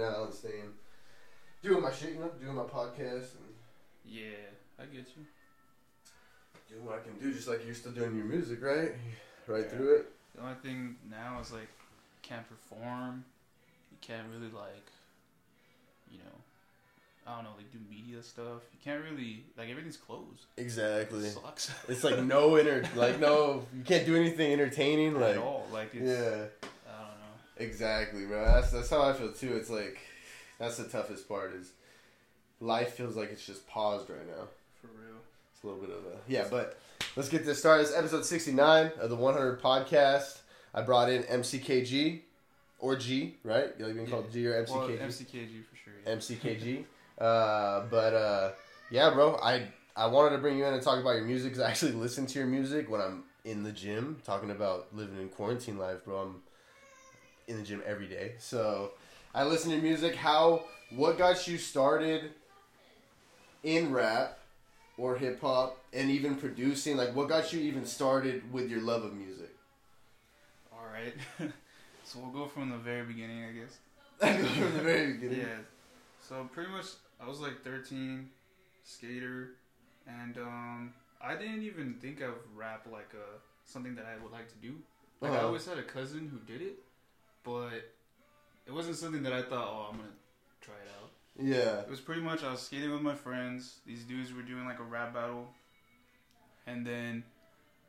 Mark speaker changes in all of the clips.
Speaker 1: out and staying, doing my shit, you know, doing my podcast and
Speaker 2: Yeah, I get you.
Speaker 1: doing what I can do, just like you're still doing your music, right? Right
Speaker 2: Yeah.
Speaker 1: through it.
Speaker 2: The only thing now is like you can't perform. You can't really like, you know, I don't know, like do media stuff. You can't really like everything's closed.
Speaker 1: Exactly.
Speaker 2: It sucks.
Speaker 1: It's like no inter, like no, you can't do anything entertaining,
Speaker 2: at
Speaker 1: like
Speaker 2: all. Like it's
Speaker 1: yeah.
Speaker 2: I don't know.
Speaker 1: Exactly, bro. That's that's how I feel too. It's like that's the toughest part is life feels like it's just paused right now.
Speaker 2: For real.
Speaker 1: It's a little bit of a yeah, but let's get this started. It's episode sixty nine of the one hundred podcast. I brought in MCKG or G, right? You like being called G or MCKG?
Speaker 2: Well, MCKG for sure. Yeah.
Speaker 1: MCKG. Uh, but uh, yeah, bro. I I wanted to bring you in and talk about your music because I actually listen to your music when I'm in the gym talking about living in quarantine life, bro. I'm in the gym every day, so I listen to music. How? What got you started in rap or hip hop, and even producing? Like, what got you even started with your love of music?
Speaker 2: All right. so we'll go from the very beginning, I guess.
Speaker 1: From the very beginning.
Speaker 2: Yeah. So pretty much, I was like 13, skater, and um, I didn't even think of rap like uh, something that I would like to do. Like I
Speaker 1: Uh-huh.
Speaker 2: always had a cousin who did it, but it wasn't something that I thought, oh, I'm gonna try it out.
Speaker 1: Yeah.
Speaker 2: It was pretty much I was skating with my friends. These dudes were doing like a rap battle, and then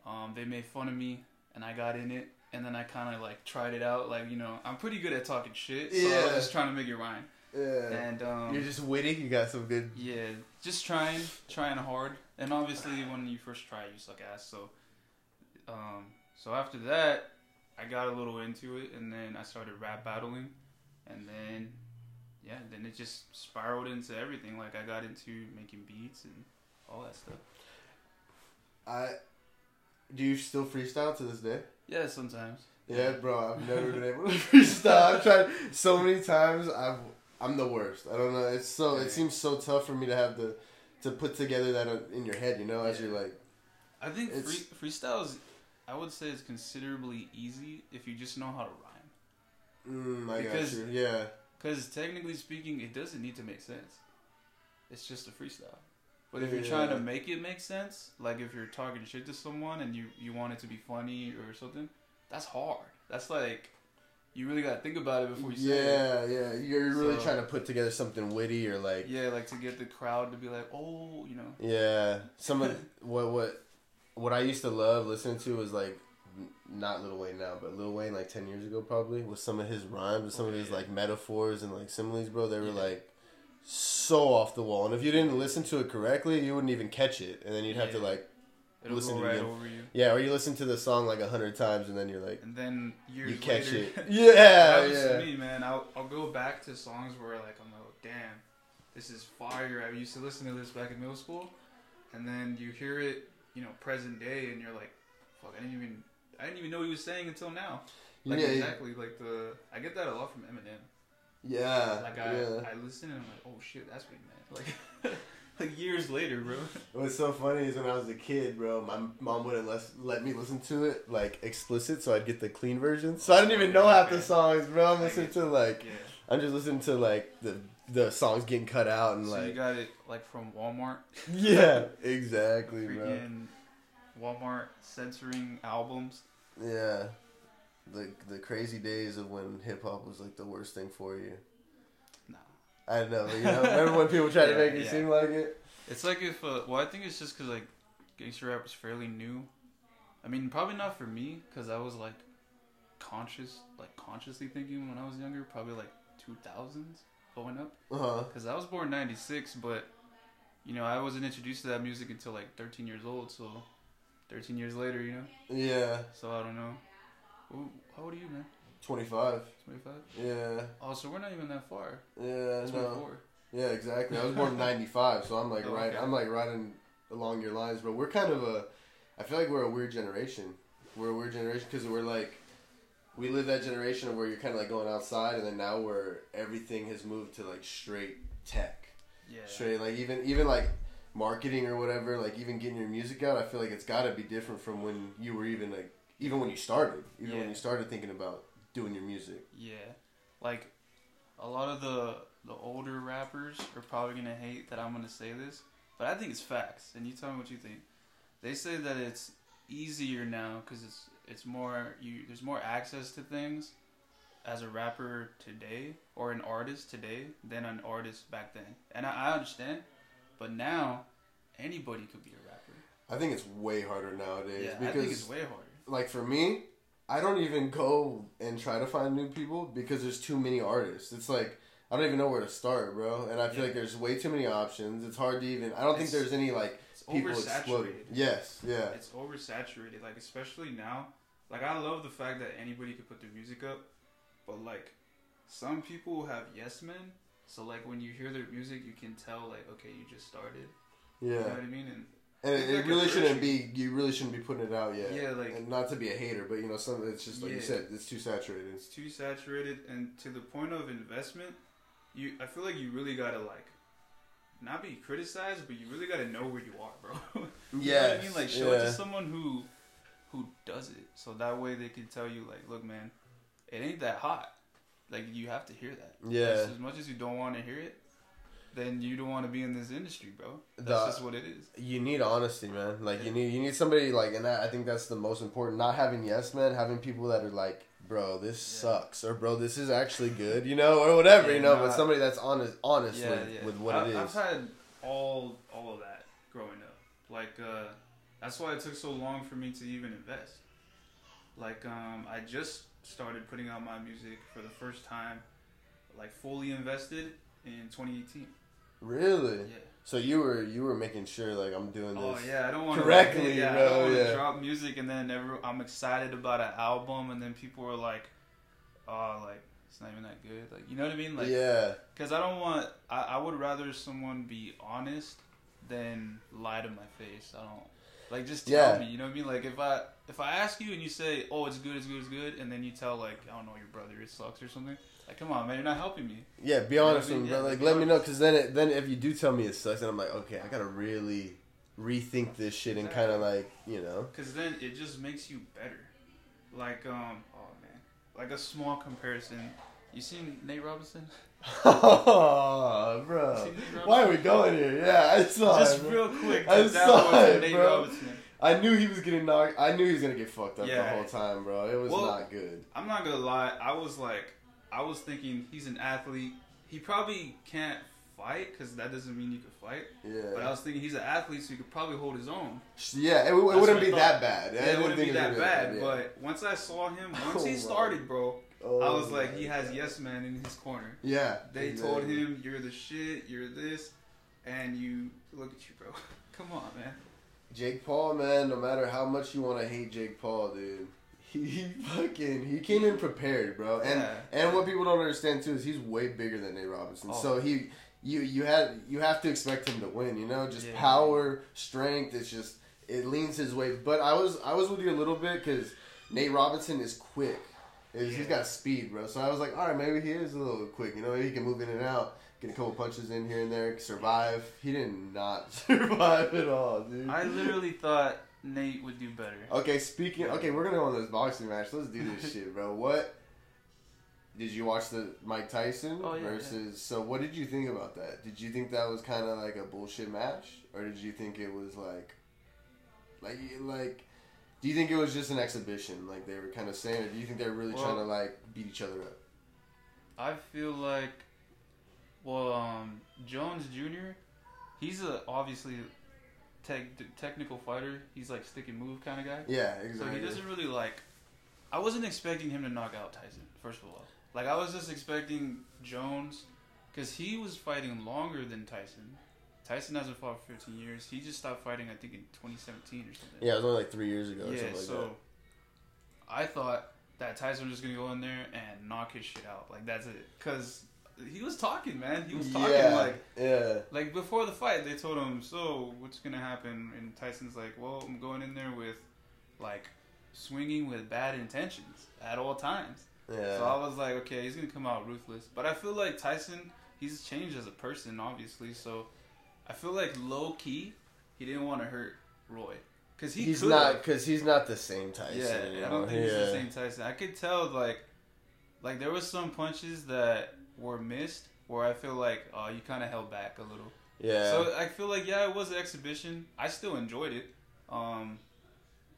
Speaker 2: um, they made fun of me, and I got in it. And then I kind of like tried it out, like you know, I'm pretty good at talking shit, so I
Speaker 1: Yeah.
Speaker 2: was just trying to make it rhyme.
Speaker 1: Yeah.
Speaker 2: And um,
Speaker 1: You're just witty. You got some good.
Speaker 2: yeah, just trying, trying hard. And obviously, when you first try, you suck ass. So, um, so after that, I got a little into it, and then I started rap battling, and then, yeah, then it just spiraled into everything. Like I got into making beats and all that stuff.
Speaker 1: I do you still freestyle to this day?
Speaker 2: Yeah, sometimes.
Speaker 1: Yeah, bro. I've never been able to freestyle. I've tried so many times. I've I'm the worst. I don't know. It's so it seems so tough for me to have to to put together that uh, in your head. You know, as
Speaker 2: Yeah.
Speaker 1: you're like,
Speaker 2: I think free, freestyle is, I would say, is considerably easy if you just know how to rhyme.
Speaker 1: mm, I
Speaker 2: Because-
Speaker 1: got you. Yeah,
Speaker 2: Because technically speaking, it doesn't need to make sense. It's just a freestyle. But if you're
Speaker 1: Yeah.
Speaker 2: trying to make it make sense, like if you're talking shit to someone and you, you want it to be funny or something, that's hard. That's like, you really gotta think about it before you say it.
Speaker 1: yeah, yeah. You're really
Speaker 2: So-
Speaker 1: trying to put together something witty or like,
Speaker 2: Yeah, like to get the crowd to be like, oh, you know.
Speaker 1: yeah. Some of what what what I used to love listening to was like. Not Lil Wayne now, but Lil Wayne like ten years ago probably with some of his rhymes and some of his like metaphors and like similes, bro. They were
Speaker 2: Yeah.
Speaker 1: like so off the wall, and if you didn't listen to it correctly, you wouldn't even catch it, and then you'd have to like
Speaker 2: It'll
Speaker 1: Listen
Speaker 2: go
Speaker 1: to it
Speaker 2: right over you.
Speaker 1: yeah, or you listen to the song like a hundred times, and then you're like
Speaker 2: And then years
Speaker 1: you catch
Speaker 2: later,
Speaker 1: it. Yeah,
Speaker 2: that happens
Speaker 1: yeah.
Speaker 2: me, man. I'll, I'll go back to songs where like I'm like, damn, this is fire. I used to listen to this back in middle school, and then you hear it, you know, present day, and you're like, fuck, I didn't even, I didn't even know what he was saying until now. Like
Speaker 1: yeah,
Speaker 2: exactly, like the, I get that a lot from Eminem.
Speaker 1: yeah,
Speaker 2: Like I,
Speaker 1: yeah.
Speaker 2: I listen and I'm like, oh shit, that's what he meant. Like, like years later, bro.
Speaker 1: What's so funny is when I was a kid, bro, my mom wouldn't let, let me listen to it like explicit, so I'd get the clean version. So I didn't even know half the songs, bro. I'm listening to like
Speaker 2: Yeah.
Speaker 1: I'm just listening to like the the songs getting cut out and like
Speaker 2: So you got it like from Walmart.
Speaker 1: yeah, exactly, bro.
Speaker 2: Walmart censoring albums.
Speaker 1: Yeah, the the crazy days of when hip hop was like the worst thing for you.
Speaker 2: Nah.
Speaker 1: I know, but, you know. Remember when people tried to make it
Speaker 2: yeah.
Speaker 1: seem like it?
Speaker 2: It's like if, uh, well, I think it's just because like gangster rap was fairly new. I mean, probably not for me because I was like conscious, like consciously thinking when I was younger, probably like 2000s going up.
Speaker 1: Uh-huh.
Speaker 2: Because I was born '96, but you know I wasn't introduced to that music until like 13 years old. So 13 years later, you know.
Speaker 1: Yeah,
Speaker 2: So I don't know. Ooh, how old are you, man?
Speaker 1: twenty five.
Speaker 2: 25.
Speaker 1: Yeah,
Speaker 2: Oh, so we're not even that far.
Speaker 1: yeah, no.
Speaker 2: 24.
Speaker 1: Yeah, exactly. I was born in '95, so I'm like
Speaker 2: Oh,
Speaker 1: right.
Speaker 2: okay.
Speaker 1: I'm like right in along your lines, but we're kind of a. I feel like we're a weird generation. We're a weird generation because we're like, we live that generation of where you're kind of like going outside, and then now where everything has moved to like straight tech,
Speaker 2: Yeah.
Speaker 1: straight like even even like marketing or whatever. Like even getting your music out, I feel like it's got to be different from when you were even like even when you started, even when you started thinking about doing your music.
Speaker 2: Yeah, like a lot of the the older rappers are probably gonna hate that I'm gonna say this, but I think it's facts. And you tell me what you think. They say that it's easier now because it's it's more you there's more access to things as a rapper today or an artist today than an artist back then. And I, I understand, but now anybody could be a rapper.
Speaker 1: I think it's way harder nowadays
Speaker 2: Yeah,
Speaker 1: because
Speaker 2: I think it's way harder.
Speaker 1: like for me, I don't even go and try to find new people because there's too many artists. It's like I don't even know where to start, bro. And I feel
Speaker 2: Yeah.
Speaker 1: like there's way too many options. It's hard to even. I don't think there's any like People exploding.
Speaker 2: oversaturated.
Speaker 1: Yes, yeah,
Speaker 2: It's oversaturated, like especially now. Like I love the fact that anybody could put their music up, but like some people have yes men. So like when you hear their music, you can tell like okay, you just started. Yeah, You know
Speaker 1: yeah.
Speaker 2: what I mean? And
Speaker 1: And it, it really shouldn't be. You really shouldn't be putting it out yet.
Speaker 2: Yeah, like-
Speaker 1: and not to be a hater, but you know, some it's just like you said, it's too saturated.
Speaker 2: it's too saturated, and to the point of investment, you I feel like you really gotta like. Not be criticized, but you really gotta know where you are, bro. you know what I mean? Like show it to someone who, who does it, so that way they can tell you like, look, man, it ain't that hot. Like you have to hear that.
Speaker 1: Yeah.
Speaker 2: As, as much as you don't want to hear it, then you don't want to be in this industry, bro. That's
Speaker 1: The-
Speaker 2: just what it is.
Speaker 1: You need honesty, man. Like you need you need somebody like, and that, I think that's the most important. Not having yes men, having people that are like, bro, this
Speaker 2: Yeah.
Speaker 1: sucks, or bro, this is actually good, you know, or whatever,
Speaker 2: Yeah,
Speaker 1: you know.
Speaker 2: no,
Speaker 1: but somebody that's honest, honest
Speaker 2: Yeah,
Speaker 1: with, with what
Speaker 2: I,
Speaker 1: it is.
Speaker 2: I've had all all of that growing up. Like uh, that's why it took so long for me to even invest. Like um, I just started putting out my music for the first time, like fully invested in 2018.
Speaker 1: really?
Speaker 2: Yeah.
Speaker 1: So you were you were making sure like I'm doing oh, this.
Speaker 2: Oh yeah, I don't want
Speaker 1: correctly,
Speaker 2: to yeah,
Speaker 1: bro,
Speaker 2: I don't want to drop music and then every, I'm excited about an album and then people are like, oh, like it's not even that good. Like you know what I mean? Like
Speaker 1: yeah,
Speaker 2: Because I don't want. I, I would rather someone be honest than lie to my face. I don't like just tell
Speaker 1: Yeah.
Speaker 2: me. You know what I mean? Like if I if I ask you and you say, "Oh, it's good, it's good, it's good," and then you tell like I don't know your brother it sucks or something. Like come on, man, you're not helping me.
Speaker 1: yeah. Be
Speaker 2: know what I
Speaker 1: honest with me, bro. Like let me know, because then it, then if you do tell me it sucks, then I'm like, okay, I gotta really rethink this shit and kind of like you know.
Speaker 2: Because then it just makes you better. Like um, oh man, like a small comparison. You seen Nate Robinson?
Speaker 1: Oh, bro.
Speaker 2: Seen Nate Robinson?
Speaker 1: Why are we going here? Yeah, I saw
Speaker 2: Just
Speaker 1: it. bro.
Speaker 2: real quick,
Speaker 1: I saw it,
Speaker 2: Nate
Speaker 1: bro.
Speaker 2: Robinson.
Speaker 1: I knew he was getting knocked. I knew he was gonna get fucked up the whole time, bro. It was
Speaker 2: Well,
Speaker 1: not good.
Speaker 2: I'm not gonna lie. I was like, I was thinking he's an athlete. He probably can't fight because that doesn't mean you can fight. Yeah. But I was thinking he's an athlete, so he could probably hold his own.
Speaker 1: yeah. It, it wouldn't be
Speaker 2: thought.
Speaker 1: that bad.
Speaker 2: Yeah, it wouldn't be that bad.
Speaker 1: yeah.
Speaker 2: But once I saw him, once
Speaker 1: Oh
Speaker 2: he started, bro,
Speaker 1: Oh
Speaker 2: I was
Speaker 1: oh,
Speaker 2: like, he has yes man in his corner.
Speaker 1: Yeah,
Speaker 2: They
Speaker 1: exactly.
Speaker 2: told him, "You're the shit. You're this," and you look at you, bro. Come on, man.
Speaker 1: Jake Paul, man. No matter how much you want to hate Jake Paul, dude, he, he fucking he came in prepared, bro. And
Speaker 2: Yeah.
Speaker 1: and what people don't understand too is he's way bigger than Nate Robinson.
Speaker 2: Oh.
Speaker 1: So he you you had you have to expect him to win. You know, just
Speaker 2: Yeah.
Speaker 1: power, strength. It's just it leans his way. But I was I was with you a little bit because Nate Robinson is quick. He's- He's
Speaker 2: Yeah.
Speaker 1: got speed, bro. So I was like, all right, maybe he is a little quick. You know, maybe he can move in and out, get a couple punches in here and there, survive. He did not survive at all, dude.
Speaker 2: I literally thought Nate would do better.
Speaker 1: Okay, speaking. Okay, we're gonna go on this boxing match. Let's do this shit, bro. What did you watch the Mike Tyson
Speaker 2: Oh, yeah,
Speaker 1: versus? So, what did you think about that? Did you think that was kind of like a bullshit match, or did you think it was like, like, like? Do you think it was just an exhibition, like they were kind of saying, or do you think they're really
Speaker 2: Well-
Speaker 1: trying to like beat each other up?
Speaker 2: I feel like, well, um, Jones Jr. He's a obviously tech, technical fighter. He's like stick and move kind of guy.
Speaker 1: Yeah, exactly.
Speaker 2: So he doesn't really like. I wasn't expecting him to knock out Tyson. First of all, like I was just expecting Jones, because he was fighting longer than Tyson. Tyson hasn't fought for 15 years. He just stopped fighting, I think, in 2017 or something.
Speaker 1: Yeah, it was only like three years ago or
Speaker 2: Yeah,
Speaker 1: something like that.
Speaker 2: so I thought that Tyson was just gonna go in there and knock his shit out. Like that's it. Cause he was talking, man. He was talking
Speaker 1: yeah,
Speaker 2: like
Speaker 1: yeah,
Speaker 2: like before the fight. They told him, "So what's gonna happen?" And Tyson's like, "Well, I'm going in there with like swinging with bad intentions at all times."
Speaker 1: yeah.
Speaker 2: So I was like, "Okay, he's gonna come out ruthless." But I feel like Tyson, he's changed as a person, obviously. So I feel like low key, he didn't want to hurt Roy. Cause he
Speaker 1: he's
Speaker 2: could've.
Speaker 1: not because he's not the same Tyson.
Speaker 2: Yeah,
Speaker 1: you
Speaker 2: I don't
Speaker 1: know?
Speaker 2: think he's the same Tyson. I could tell like, like there was some punches that were missed. Where I feel like uh, you kind of held back a little.
Speaker 1: Yeah.
Speaker 2: So I feel like yeah, it was an exhibition. I still enjoyed it, um,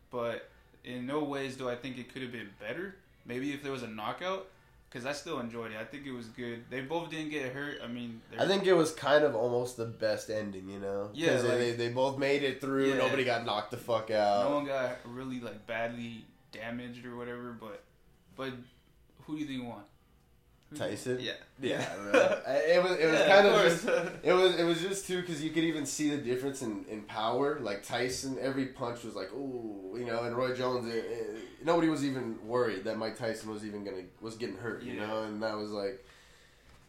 Speaker 2: but in no ways do I think it could have been better. Maybe if there was a knockout, because I still enjoyed it. I think it was good. They both didn't get hurt. I mean,
Speaker 1: I think it was kind of almost the best ending, you know?
Speaker 2: Yeah, like-
Speaker 1: they, they both made it through.
Speaker 2: Yeah.
Speaker 1: Nobody got knocked the fuck out.
Speaker 2: no one got really like badly damaged or whatever. But but who do you think won? Who do you-
Speaker 1: Tyson?
Speaker 2: Yeah.
Speaker 1: Yeah, it was it was
Speaker 2: Yeah,
Speaker 1: kind of,
Speaker 2: course.
Speaker 1: just it was it was just too because you could even see the difference in, in power. Like Tyson, every punch was like ooh, you know, and Roy Jones, eh, eh, nobody was even worried that Mike Tyson was even gonna was getting hurt, you
Speaker 2: Yeah.
Speaker 1: know, and that was like.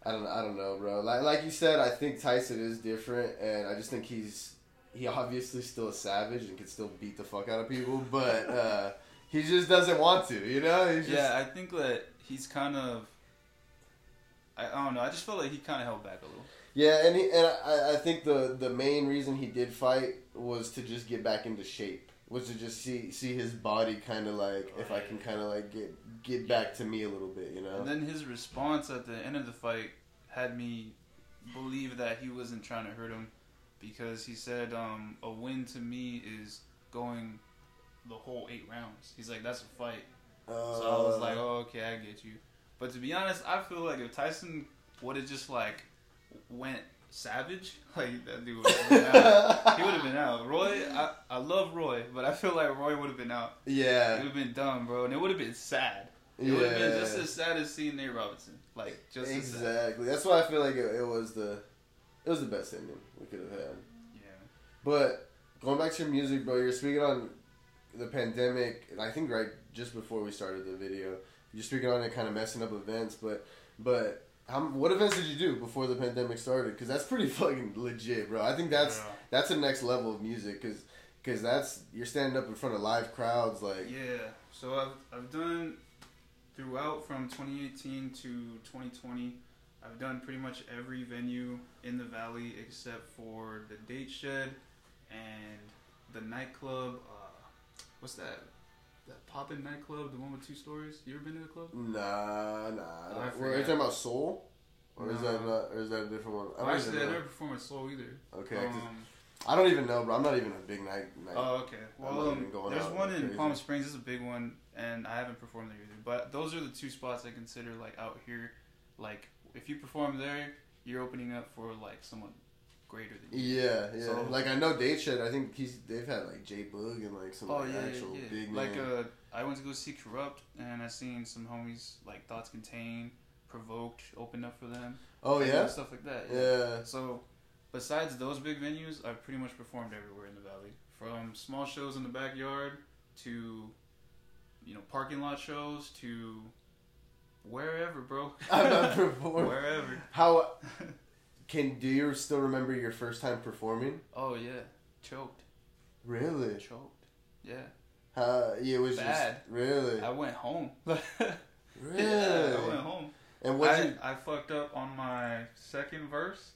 Speaker 1: I don't, I don't know, bro. Like, like you said, I think Tyson is different, and I just think he's he obviously still a savage and can still beat the fuck out of people, but uh, he just doesn't want to, you know. He's just,
Speaker 2: yeah, I think that he's kind of. I, I don't know. I just felt like he kind of held back a little.
Speaker 1: Yeah, and he, and I, I think the the main reason he did fight was to just get back into shape, was to just see see his body kind of like if I can kind of like get get back to me a little bit, you know.
Speaker 2: And then his response at the end of the fight had me believe that he wasn't trying to hurt him because he said um, a win to me is going the whole eight rounds. He's like, that's a fight. So I was
Speaker 1: Uh,
Speaker 2: like, oh, okay, I get you. But to be honest, I feel like if Tyson would have just like went savage, like that dude would have been out. he would have been out. Roy, I, I love Roy, but I feel like Roy would have been out.
Speaker 1: Yeah, it
Speaker 2: would have been dumb, bro, and it would have been sad. It
Speaker 1: yeah,
Speaker 2: would have been just as sad as seeing Nate Robinson. Like just
Speaker 1: exactly. That's why I feel like it, it was the it was the best ending we could have had.
Speaker 2: Yeah.
Speaker 1: But going back to your music, bro, you're speaking on the pandemic, and I think right just before we started the video, you're speaking on it, kind of messing up events. But but how, what events did you do before the pandemic started? Because that's pretty fucking legit, bro. I think that's
Speaker 2: Yeah.
Speaker 1: that's the next level of music, because because that's you're standing up in front of live crowds, like
Speaker 2: Yeah. So I've I've done throughout from 2018 to 2020. I've done pretty much every venue in the valley except for the Date Shed and the nightclub. Uh, what's that? That poppin' nightclub, the one with two stories. You ever been to the club?
Speaker 1: nah, nah. I don't- Were you talking about Soul? Or is that
Speaker 2: No.
Speaker 1: not, or is that a different one? I
Speaker 2: Oh,
Speaker 1: don't
Speaker 2: actually, I never performed at Soul either.
Speaker 1: Okay.
Speaker 2: Um,
Speaker 1: I don't even know, bro. I'm not even a big night. night.
Speaker 2: Oh, okay. Well, um,
Speaker 1: even going
Speaker 2: there's one in
Speaker 1: crazy.
Speaker 2: Palm Springs. It's a big one, and I haven't performed there either. But those are the two spots I consider like out here. Like if you perform there, you're opening up for like someone greater than you.
Speaker 1: Yeah, yeah.
Speaker 2: So-
Speaker 1: like I know Date Shed. I think he's they've had like J Boog and like some
Speaker 2: Oh
Speaker 1: like,
Speaker 2: yeah, yeah,
Speaker 1: actual
Speaker 2: yeah.
Speaker 1: big
Speaker 2: Like uh, I went to go see Corrupt, and I seen some homies like Thoughts Contain, Provoked, opened up for them.
Speaker 1: oh yeah,
Speaker 2: stuff like that.
Speaker 1: yeah.
Speaker 2: So, besides those big venues, I've pretty much performed everywhere in the valley. From small shows in the backyard to, you know, parking lot shows to wherever, bro.
Speaker 1: Not performed.
Speaker 2: wherever.
Speaker 1: How can do you still remember your first time performing?
Speaker 2: Oh yeah, choked,
Speaker 1: Really?
Speaker 2: choked. Yeah,
Speaker 1: Uh, yeah, it was
Speaker 2: Bad.
Speaker 1: just really,
Speaker 2: I went home.
Speaker 1: really.
Speaker 2: Yeah, I went home.
Speaker 1: And what
Speaker 2: I,
Speaker 1: you?
Speaker 2: I fucked up on my second verse,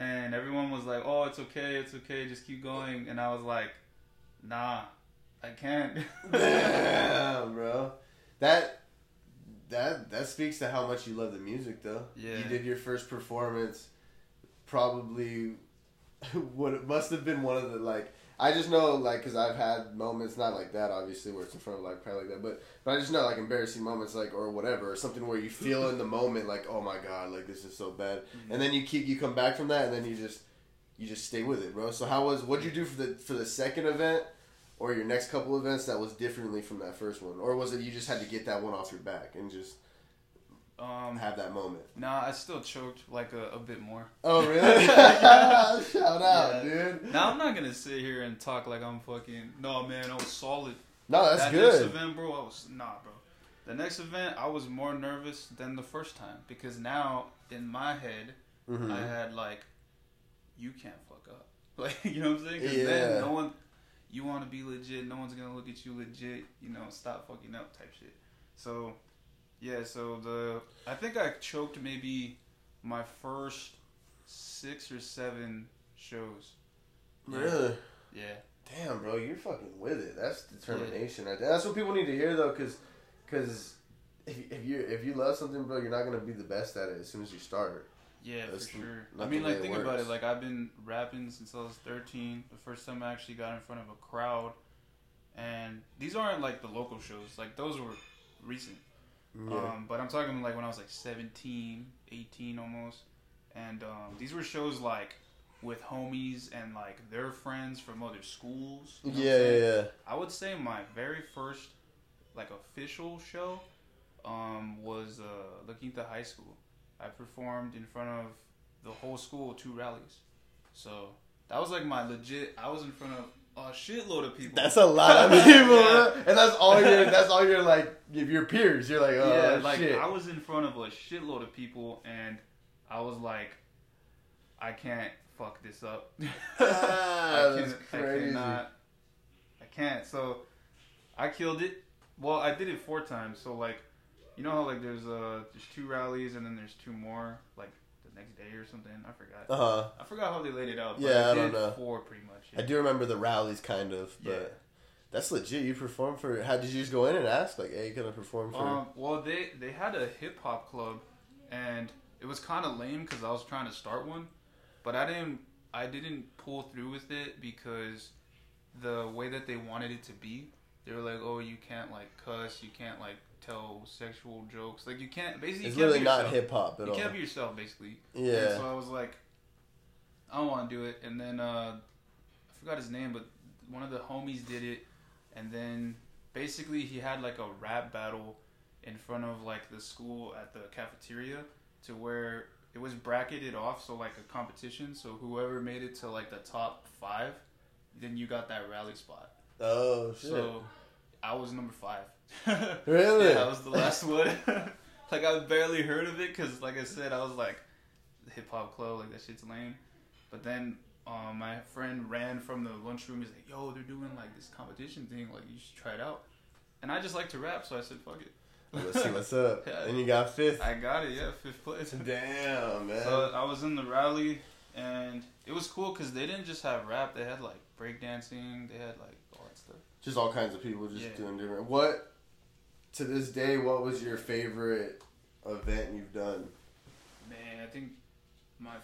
Speaker 2: and everyone was like, "Oh, it's okay, it's okay, just keep going." And I was like, "Nah, I can't."
Speaker 1: Damn, bro. That that that speaks to how much you love the music, though.
Speaker 2: Yeah.
Speaker 1: You did your first performance, probably what it must have been one of the like. I just know like because I've had moments not like that obviously where it's in front of like probably like that, but but I just know like embarrassing moments like or whatever or something where you feel in the moment like oh my god like this is so bad, mm-hmm. and then you keep you come back from that and then you just you just stay with it, bro. So how was what'd you do for the for the second event? Or your next couple events that was differently from that first one, or was it you just had to get that one off your back and just
Speaker 2: um,
Speaker 1: have that moment?
Speaker 2: Nah, I still choked like a, a bit more.
Speaker 1: Oh really? Shout out,
Speaker 2: Yeah.
Speaker 1: dude.
Speaker 2: Now I'm not gonna sit here and talk like I'm fucking. No man, I was solid.
Speaker 1: No, that's
Speaker 2: that
Speaker 1: good.
Speaker 2: next event, bro, I was nah, bro. The next event, I was more nervous than the first time because now in my head,
Speaker 1: Mhm.
Speaker 2: I had like, you can't fuck up. Like you know what I'm saying? 'Cause
Speaker 1: Yeah.
Speaker 2: then no one, you want to be legit. No one's gonna look at you legit. You know, stop fucking up type shit. So, yeah. So the I think I choked maybe my first six or seven shows.
Speaker 1: Really?
Speaker 2: Yeah.
Speaker 1: Damn, bro, you're fucking with it. That's determination. there. That's what people need to hear though, because, because if, if you if you love something, bro, you're not gonna be the best at it as soon as you start.
Speaker 2: Yeah,
Speaker 1: That's
Speaker 2: for sure. I mean, like think about it. Like I've been rapping since I was 13. The first time I actually got in front of a crowd, and these aren't like the local shows. Like those were recent.
Speaker 1: Yeah.
Speaker 2: Um, but I'm talking like when I was like 17, 18 almost. And um, these were shows like with homies and like their friends from other schools. you know
Speaker 1: yeah, yeah, yeah.
Speaker 2: I would say my very first like official show um, was uh, La Quinta High School. I performed in front of the whole school two rallies. So that was like my legit. I was in front of a shitload of people.
Speaker 1: That's a lot of people,
Speaker 2: Yeah.
Speaker 1: and that's all you're. That's all you're like. Your peers, you're like, oh
Speaker 2: yeah, like
Speaker 1: shit.
Speaker 2: I was in front of a shitload of people, and I was like, I can't fuck this up.
Speaker 1: Ah,
Speaker 2: I,
Speaker 1: that's
Speaker 2: can, I
Speaker 1: crazy.
Speaker 2: cannot. I can't. So I killed it. Well, I did it four times. So like, you know how like there's uh there's two rallies and then there's two more like the next day or something. I forgot.
Speaker 1: Uh huh.
Speaker 2: I forgot how they laid it out. But
Speaker 1: Yeah,
Speaker 2: I,
Speaker 1: don't know.
Speaker 2: Four pretty much.
Speaker 1: I do remember the rallies, kind of, but
Speaker 2: Yeah.
Speaker 1: that's legit. You perform for? How did you just go in and ask, like, "Hey, can I perform for?"
Speaker 2: Um, well, they they had a hip hop club, and it was kind of lame because I was trying to start one, but I didn't I didn't pull through with it because the way that they wanted it to be, they were like, oh, you can't like cuss, you can't like tell sexual jokes, like you can't basically
Speaker 1: it's
Speaker 2: you can't
Speaker 1: literally
Speaker 2: be
Speaker 1: not
Speaker 2: yourself.
Speaker 1: hip hop at
Speaker 2: You
Speaker 1: all.
Speaker 2: can't be yourself, basically.
Speaker 1: yeah.
Speaker 2: And so I was like, I don't want to do it. And then uh, I forgot his name, but one of the homies did it. And then basically he had like a rap battle in front of like the school at the cafeteria to where it was bracketed off, so like a competition. So whoever made it to like the top five, then you got that rally spot.
Speaker 1: oh shit!
Speaker 2: So I was number five.
Speaker 1: really?
Speaker 2: Yeah, I was the last one. like I barely heard of it because, like I said, I was like hip hop club, like that shit's lame. But then um, my friend ran from the lunchroom. He's like, "Yo, they're doing like this competition thing. Like you should try it out." And I just like to rap, so I said, "Fuck it."
Speaker 1: Let's see what's up.
Speaker 2: Yeah.
Speaker 1: And you got fifth.
Speaker 2: I got it. Yeah, fifth place.
Speaker 1: Damn, man.
Speaker 2: So I was in the rally, and it was cool because they didn't just have rap. They had like breakdancing. They had like all that stuff.
Speaker 1: just all kinds of people just
Speaker 2: Yeah.
Speaker 1: doing different. What to this day? What was your favorite event you've done?
Speaker 2: Man, I think my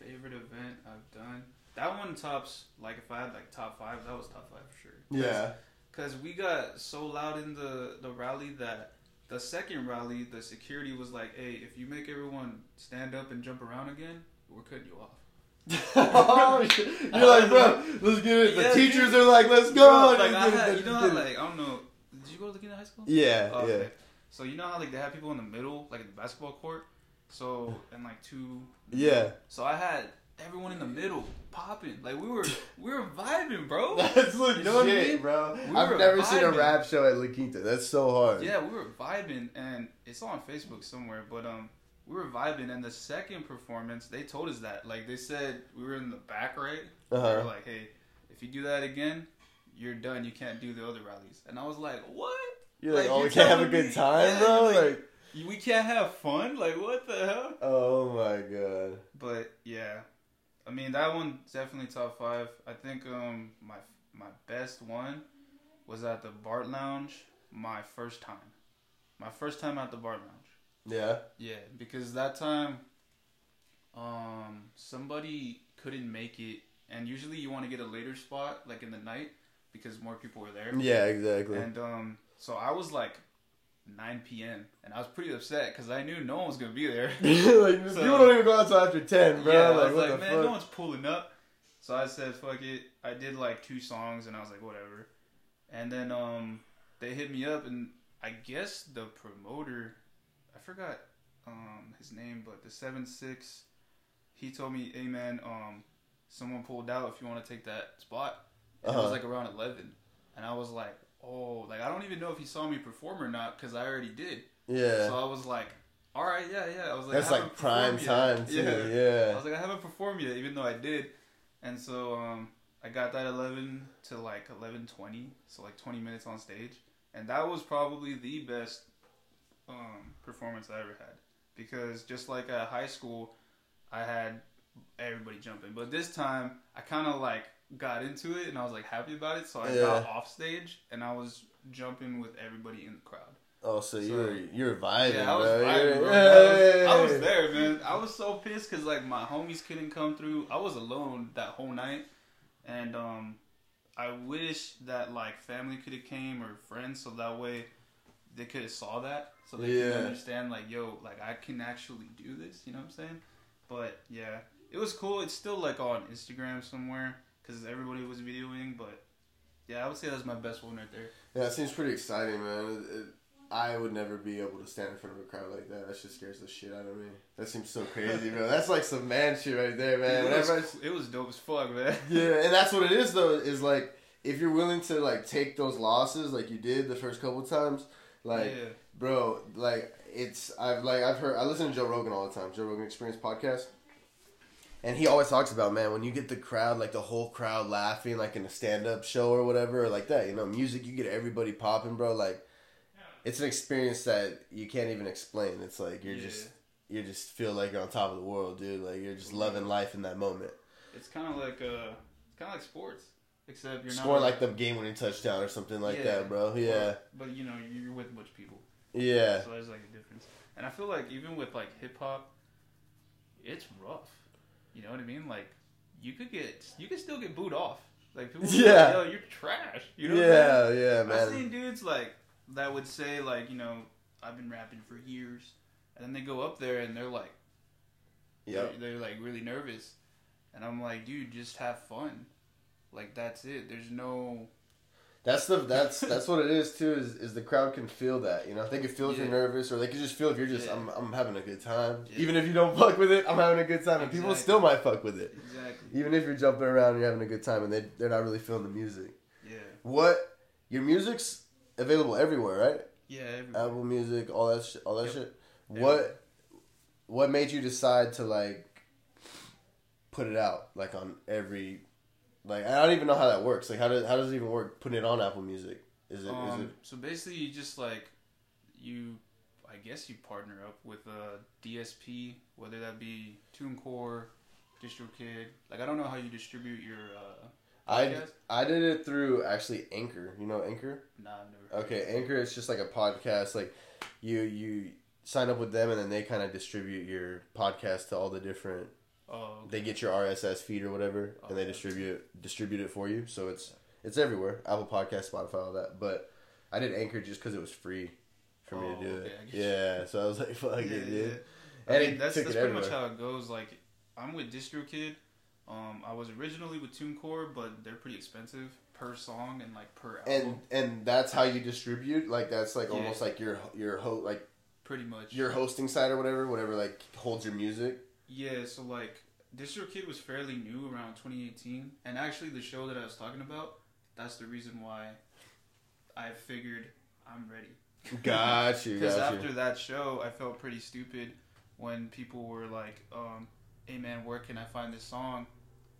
Speaker 2: favorite event I've done. That one tops like if I had like top five, that was top five for sure.
Speaker 1: Yeah.
Speaker 2: Cause we got so loud in the the rally that the second rally, the security was like, "Hey, if you make everyone stand up and jump around again, we're cutting you off."
Speaker 1: You're like, bro, let's get it. The
Speaker 2: Yeah,
Speaker 1: teachers
Speaker 2: dude.
Speaker 1: are like, let's
Speaker 2: Bro,
Speaker 1: go.
Speaker 2: like I had, you know how like I don't know. Did you go to the High School?
Speaker 1: Yeah,
Speaker 2: Oh,
Speaker 1: yeah.
Speaker 2: okay. So you know how like they have people in the middle, like in the basketball court. So and like two
Speaker 1: Yeah.
Speaker 2: So I had everyone in the middle popping. Like we were we were vibing, bro.
Speaker 1: That's legit,
Speaker 2: You know what I mean?
Speaker 1: bro.
Speaker 2: We
Speaker 1: I've never seen a rap show at La Quinta. That's so hard.
Speaker 2: Yeah, we were vibing and it's on Facebook somewhere, but um we were vibing and the second performance they told us that. Like they said we were in the back right.
Speaker 1: Uh-huh.
Speaker 2: were like, Hey, if you do that again, you're done. You can't do the other rallies. And I was like, What?
Speaker 1: You're like,
Speaker 2: Like,
Speaker 1: oh,
Speaker 2: you're
Speaker 1: we can't have a good
Speaker 2: me-
Speaker 1: time,
Speaker 2: yeah,
Speaker 1: bro.
Speaker 2: like-
Speaker 1: Like,
Speaker 2: We can't have fun? Like what the hell?
Speaker 1: oh my god.
Speaker 2: But yeah, I mean that one definitely top five. I think um my my best one was at the Bart Lounge. My first time, my first time at the Bart Lounge.
Speaker 1: Yeah.
Speaker 2: Yeah, because that time, um, somebody couldn't make it, and usually you want to get a later spot, like in the night, because more people were there.
Speaker 1: Yeah, exactly.
Speaker 2: And um, so I was like. 9 p.m. and I was pretty upset because I knew no one was gonna be there.
Speaker 1: like,
Speaker 2: So-
Speaker 1: people don't even go outside after 10, bro.
Speaker 2: Yeah,
Speaker 1: like,
Speaker 2: I was like, man,
Speaker 1: fuck?
Speaker 2: no one's pulling up. So I said, fuck it. I did like two songs, and I was like, whatever. And then um, they hit me up, and I guess the promoter, I forgot um his name, but the seven six, he told me, hey man, um, someone pulled out. If you want to take that spot, and it
Speaker 1: Uh-huh.
Speaker 2: was like around eleven, and I was like, oh, like I don't even know if he saw me perform or not because I already did.
Speaker 1: yeah.
Speaker 2: So I was like, all right, yeah, yeah. I was like,
Speaker 1: That's
Speaker 2: I
Speaker 1: like prime time, too.
Speaker 2: I
Speaker 1: Yeah.
Speaker 2: I was like, I haven't performed yet, even though I did. And so um, I got that 11 to like 11:20, so like 20 minutes on stage, and that was probably the best um, performance I ever had because just like at high school, I had everybody jumping, but this time I kind of like got into it and I was like happy about it, so I
Speaker 1: Yeah.
Speaker 2: got off stage and I was jumping with everybody in the crowd.
Speaker 1: Oh, so, you
Speaker 2: So-
Speaker 1: were you were vibing,
Speaker 2: Yeah, I was
Speaker 1: bro.
Speaker 2: vibing, bro. I was, I was there, man. I was so pissed because like my homies couldn't come through. I was alone that whole night, and um, I wish that like family could have came or friends, so that way they could have saw that, so they
Speaker 1: Yeah.
Speaker 2: could understand like, yo, like I can actually do this. You know what I'm saying? But yeah, it was cool. It's still like on Instagram somewhere because everybody was videoing, but. Yeah, I would say that's my best one right there.
Speaker 1: Yeah, it seems pretty exciting, man. It, it, I would never be able to stand in front of a crowd like that. That shit scares the shit out of me. That seems so crazy, bro. That's like some man shit right there, man.
Speaker 2: it,
Speaker 1: Whenever
Speaker 2: was, it was dope as fuck, man.
Speaker 1: Yeah, and that's what it is though. Is like if you're willing to like take those losses, like you did the first couple times, like
Speaker 2: yeah.
Speaker 1: bro, like it's I've like I've heard I listen to Joe Rogan all the time, Joe Rogan Experience podcast, and he always talks about man when you get the crowd like the whole crowd laughing like in a stand up show or whatever or like that, you know, music you get everybody popping, bro. Like it's an experience that you can't even explain. It's like you're
Speaker 2: Yeah.
Speaker 1: just you just feel like you're on top of the world, dude. Like you're just loving life in that moment.
Speaker 2: It's kind of like uh, it's kind of like sports, except you're
Speaker 1: Scoring
Speaker 2: not
Speaker 1: like the game winning touchdown or something like
Speaker 2: Yeah.
Speaker 1: that, bro. Yeah.
Speaker 2: But you know, you're with a bunch of people,
Speaker 1: Yeah.
Speaker 2: so there's like a difference. And I feel like even with like hip hop, it's rough. You know what I mean? Like you could get, you could still get booed off. Like people, yeah,
Speaker 1: Yeah.
Speaker 2: like, yo, you're trash. You know? what I'm saying?
Speaker 1: yeah, yeah,
Speaker 2: I've seen dudes like that would say like, you know, I've been rapping for years, and then they go up there and they're like,
Speaker 1: Yep.
Speaker 2: they're, they're like really nervous, and I'm like, dude, just have fun. Like that's it. There's no
Speaker 1: That's the that's that's what it is too. Is, is the crowd can feel that you know they can feel if you're nervous or they can just feel if you're just
Speaker 2: Yeah.
Speaker 1: I'm I'm having a good time.
Speaker 2: Yeah.
Speaker 1: Even if you don't fuck with it, I'm having a good time, and people still might fuck with it.
Speaker 2: exactly.
Speaker 1: Even if you're jumping around and you're having a good time, and they they're not really feeling the music.
Speaker 2: Yeah.
Speaker 1: What your music's available everywhere, right?
Speaker 2: Yeah. Everybody.
Speaker 1: Apple Music, all that shit, all that
Speaker 2: Yep.
Speaker 1: shit. What what made you decide to like put it out like on every like I don't even know how that works. Like how does how does it even work putting it on Apple Music? Is it is
Speaker 2: Um,
Speaker 1: it
Speaker 2: so basically, you just like you, I guess you partner up with a DSP, whether that be TuneCore, DistroKid. Like I don't know how you distribute your. Uh,
Speaker 1: I. I did it through actually Anchor. You know Anchor?
Speaker 2: Nah, I've never.
Speaker 1: Okay, Anchor is just like a podcast. Like you you sign up with them and then they kind of distribute your podcast to all the different.
Speaker 2: Oh.
Speaker 1: They get your RSS feed or whatever, and they
Speaker 2: Oh,
Speaker 1: distribute distribute it for you. So it's it's everywhere. Apple Podcast, Spotify, all that. But I did Anchor just because it was free for me
Speaker 2: Oh,
Speaker 1: to do
Speaker 2: okay,
Speaker 1: it.
Speaker 2: I.
Speaker 1: Yeah, so I was like, fuck
Speaker 2: Yeah,
Speaker 1: it,
Speaker 2: yeah.
Speaker 1: dude.
Speaker 2: I
Speaker 1: And
Speaker 2: mean,
Speaker 1: it
Speaker 2: that's that's
Speaker 1: it
Speaker 2: pretty much how it goes. Like I'm with DistroKid. Um, I was originally with TuneCore, but they're pretty expensive per song and like per album.
Speaker 1: And and that's how you distribute. Like that's like
Speaker 2: Yeah.
Speaker 1: almost like your your ho- like
Speaker 2: pretty much.
Speaker 1: your hosting site or whatever, whatever like holds your music.
Speaker 2: Yeah, so like DistroKid was fairly new around 2018, and actually the show that I was talking about, that's the reason why I figured I'm ready.
Speaker 1: Got you,
Speaker 2: Because after
Speaker 1: you.
Speaker 2: that show, I felt pretty stupid when people were like, um, "Hey man, where can I find this song?"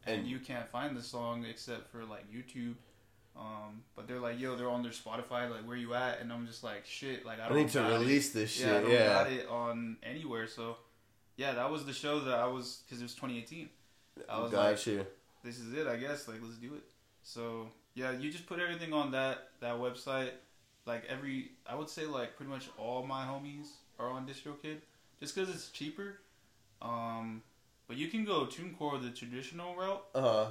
Speaker 2: And,
Speaker 1: And-
Speaker 2: you can't find the song except for like YouTube. Um, but they're like, "Yo, they're on their Spotify. Like, where you at?" And I'm just like, "Shit, like I
Speaker 1: I
Speaker 2: don't
Speaker 1: need to
Speaker 2: got it."
Speaker 1: release this
Speaker 2: Yeah, I
Speaker 1: shit.
Speaker 2: don't
Speaker 1: Yeah,
Speaker 2: got it on anywhere. So, yeah, that was the show that I was because it was 2018. I was like, this is it, I guess. Like, let's do it. So, yeah, you just put everything on that that website. Like every, I would say like pretty much all my homies are on DistroKid, just because it's cheaper. Um, but you can go TuneCore the traditional route.
Speaker 1: Uh huh.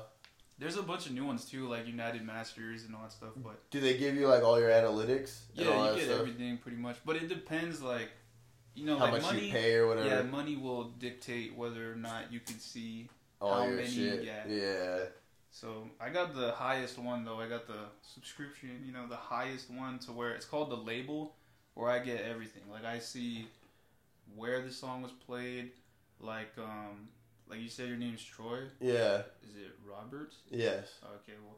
Speaker 2: There's a bunch of new ones too, like United Masters and all that stuff. But
Speaker 1: Do they give you like all your analytics?
Speaker 2: yeah, you get
Speaker 1: stuff?
Speaker 2: everything pretty much. But it depends, like you know,
Speaker 1: How
Speaker 2: like
Speaker 1: much
Speaker 2: money.
Speaker 1: you pay or whatever.
Speaker 2: Yeah, money will dictate whether or not you can see.
Speaker 1: all
Speaker 2: how many-
Speaker 1: shit.
Speaker 2: yeah.
Speaker 1: yeah.
Speaker 2: So I got the highest one though. I got the subscription, you know, the highest one to where it's called the label, where I get everything. Like I see where the song was played. Like um, like you said, your name's Troy.
Speaker 1: Yeah.
Speaker 2: Is it Roberts?
Speaker 1: Yes.
Speaker 2: Okay, well,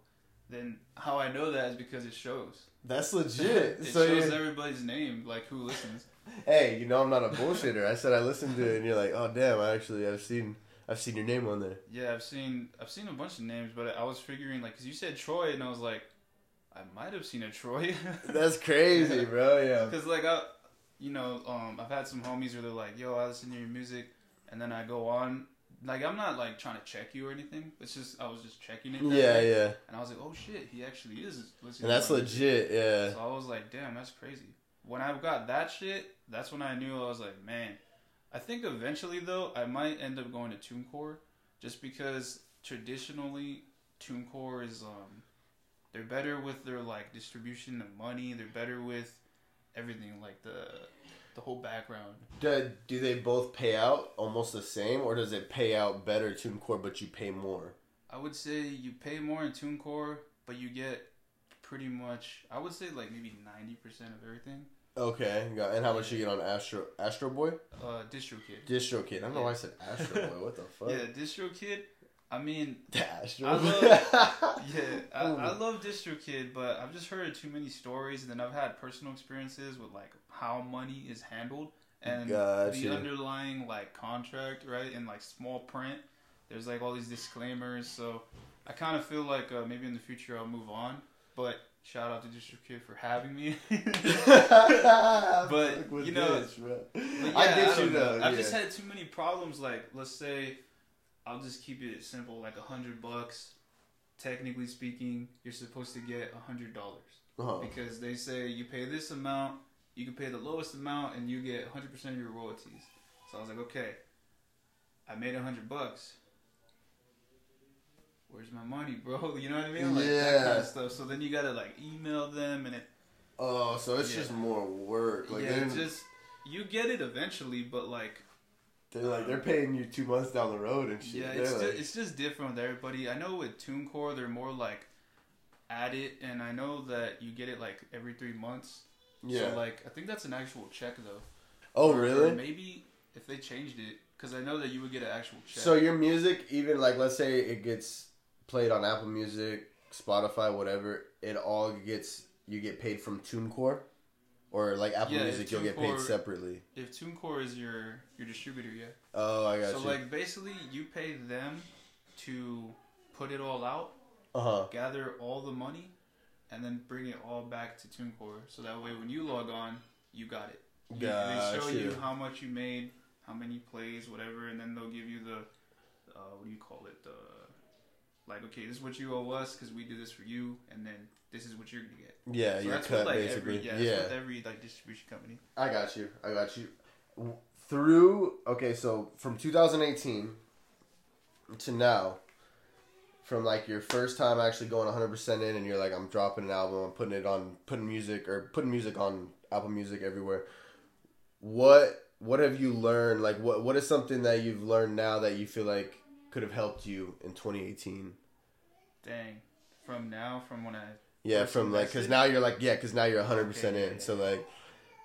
Speaker 2: then how I know that is because it shows.
Speaker 1: That's legit.
Speaker 2: it
Speaker 1: so
Speaker 2: shows everybody's name, like who listens.
Speaker 1: Hey, you know I'm not a bullshitter. I said I listened to it, and you're like, oh damn, I actually I've seen I've seen your name on there.
Speaker 2: Yeah, I've seen I've seen a bunch of names, but I was figuring like, cause you said Troy, and I was like, I might have seen a Troy.
Speaker 1: That's crazy, bro. Yeah.
Speaker 2: Cause like I, you know, um, I've had some homies where they're like, "Yo, I listen to your music," and then I go on. Like I'm not like trying to check you or anything. It's just I was just checking it.
Speaker 1: Yeah,
Speaker 2: day,
Speaker 1: yeah.
Speaker 2: And I was like, "Oh shit, he actually is.
Speaker 1: And that's
Speaker 2: to music."
Speaker 1: legit. Yeah.
Speaker 2: So I was like, "Damn, that's crazy." When I got that shit, that's when I knew I was like, man. I think eventually though, I might end up going to TuneCore, just because traditionally TuneCore is um, they're better with their like distribution of money. They're better with everything, like the the whole background.
Speaker 1: Do, do they both pay out almost the same, or does it pay out better TuneCore but you pay more?
Speaker 2: I would say you pay more in TuneCore, but you get pretty much. I would say like maybe ninety percent of everything.
Speaker 1: Okay, got- and how much you get on Astro Astro Boy?
Speaker 2: Uh, Distro
Speaker 1: Kid. Distro Kid. I don't know why I said Astro Boy. What the fuck?
Speaker 2: Yeah, Distro Kid. I mean,
Speaker 1: Astro.
Speaker 2: I love- yeah, I, I love DistroKid, but I've just heard too many stories, and then I've had personal experiences with like how money is handled and the underlying like contract, right? In like small print, there's like all these disclaimers. So I kind of feel like uh, maybe in the future I'll move on. But shout out to District Kid for having me.
Speaker 1: but
Speaker 2: But, you know- But
Speaker 1: I
Speaker 2: yeah,
Speaker 1: get you
Speaker 2: know.
Speaker 1: though.
Speaker 2: I've
Speaker 1: yeah.
Speaker 2: just had too many problems. Like, let's say, I'll just keep it simple. Like a hundred bucks. Technically speaking, you're supposed to get a hundred dollars
Speaker 1: Uh-huh.
Speaker 2: because they say you pay this amount, you can pay the lowest amount, and you get 100 percent of your royalties. So I was like, okay, I made a hundred bucks. Where's my money, bro? You know what I mean? Like that kind of stuff. So then you gotta like email them, and it
Speaker 1: Oh, so it's
Speaker 2: Yeah.
Speaker 1: just more work. Like
Speaker 2: yeah, it's just you get it eventually, but like
Speaker 1: they're like they're um, paying you two months down the road and shit.
Speaker 2: Yeah, it's
Speaker 1: like,
Speaker 2: just, it's just different with everybody. I know with TuneCore they're more like at it, and I know that you get it like every three months.
Speaker 1: yeah.
Speaker 2: So like I think that's an actual check though.
Speaker 1: oh,
Speaker 2: Or- or
Speaker 1: really?
Speaker 2: maybe if they changed it, because I know that you would get an actual check.
Speaker 1: So your music, even like let's say it gets played on Apple Music, Spotify, whatever, it all gets you get paid from TuneCore, or like Apple
Speaker 2: Yeah,
Speaker 1: Music, you'll get paid separately.
Speaker 2: if TuneCore is your your distributor, yeah.
Speaker 1: Oh, I got
Speaker 2: so
Speaker 1: you.
Speaker 2: like basically you pay them to put it all out,
Speaker 1: uh huh.
Speaker 2: gather all the money, and then bring it all back to TuneCore. So that way when you log on, you got it. You, they show you how much you made, how many plays, whatever, and then they'll give you the uh, what do you call it? The like, okay, this is what you owe us because we did this for you, and then this is what you're gonna get.
Speaker 1: Yeah,
Speaker 2: So
Speaker 1: your
Speaker 2: that's
Speaker 1: cut
Speaker 2: with like
Speaker 1: basically.
Speaker 2: every yeah,
Speaker 1: yeah.
Speaker 2: That's with every like distribution company.
Speaker 1: I got you. I got you. Through okay, so from 2018 to now, from like your first time actually going 100 percent in, and you're like, I'm dropping an album, I'm putting it on, putting music or putting music on Apple Music everywhere. What what have you learned? Like, what what is something that you've learned now that you feel like could have helped you in 2018?
Speaker 2: Dang, from now, from when I
Speaker 1: Yeah, from like because now you're like yeah, because now you're 100 percent
Speaker 2: Okay,
Speaker 1: in.
Speaker 2: yeah,
Speaker 1: So
Speaker 2: yeah.
Speaker 1: like,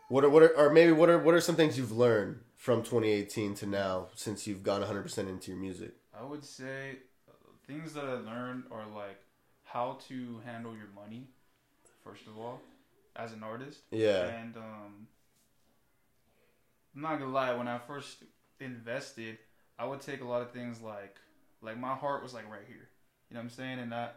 Speaker 1: what are what are or maybe what are what are some things you've learned from 2018 to now since you've gone 100 percent into your music?
Speaker 2: I would say uh, things that I learned are like how to handle your money, first of all, as an artist.
Speaker 1: Yeah,
Speaker 2: And um, I'm not gonna lie, when I first invested, I would take a lot of things like like my heart was like right here. You know what I'm saying? And I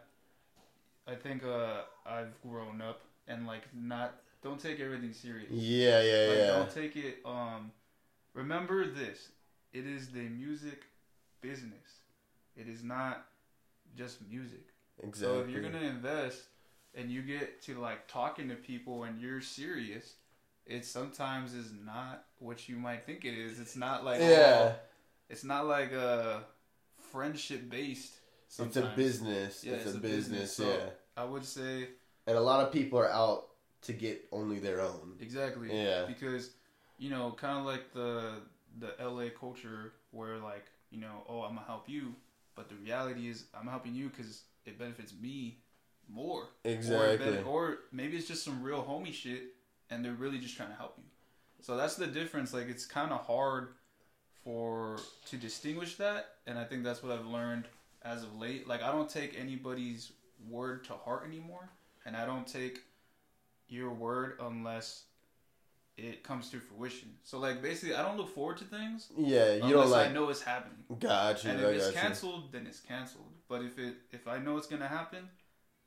Speaker 2: I think uh I've grown up and like not don't take everything serious.
Speaker 1: yeah, yeah,
Speaker 2: Like,
Speaker 1: yeah.
Speaker 2: Don't take it. Um, remember this: it is the music business. It is not just music.
Speaker 1: Exactly.
Speaker 2: So if you're gonna invest and you get to like talking to people and you're serious, it sometimes is not what you might think it is. It's not like
Speaker 1: Yeah.
Speaker 2: oh, it's not like a friendship based.
Speaker 1: it's a business.
Speaker 2: Yeah,
Speaker 1: it's,
Speaker 2: it's
Speaker 1: a
Speaker 2: a
Speaker 1: business.
Speaker 2: business, so-
Speaker 1: yeah,
Speaker 2: I would say
Speaker 1: and a lot of people are out to get only their own.
Speaker 2: Exactly.
Speaker 1: Yeah.
Speaker 2: Because, you know, kind of like the the LA culture where like, you know, oh, I'm gonna help you, but the reality is I'm helping you because it benefits me more. Or,
Speaker 1: Exactly.
Speaker 2: ben- or maybe it's just some real homie shit, and they're really just trying to help you. So that's the difference. Like it's kind of hard for to distinguish that, and I think that's what I've learned as of late. Like I don't take anybody's word to heart anymore, and I don't take your word unless it comes to fruition. So like basically, I don't look forward to things
Speaker 1: yeah, you
Speaker 2: unless
Speaker 1: don't like.
Speaker 2: I know it's happening.
Speaker 1: Got you.
Speaker 2: And if it's
Speaker 1: got you.
Speaker 2: canceled, then it's canceled. But if it if I know it's gonna happen,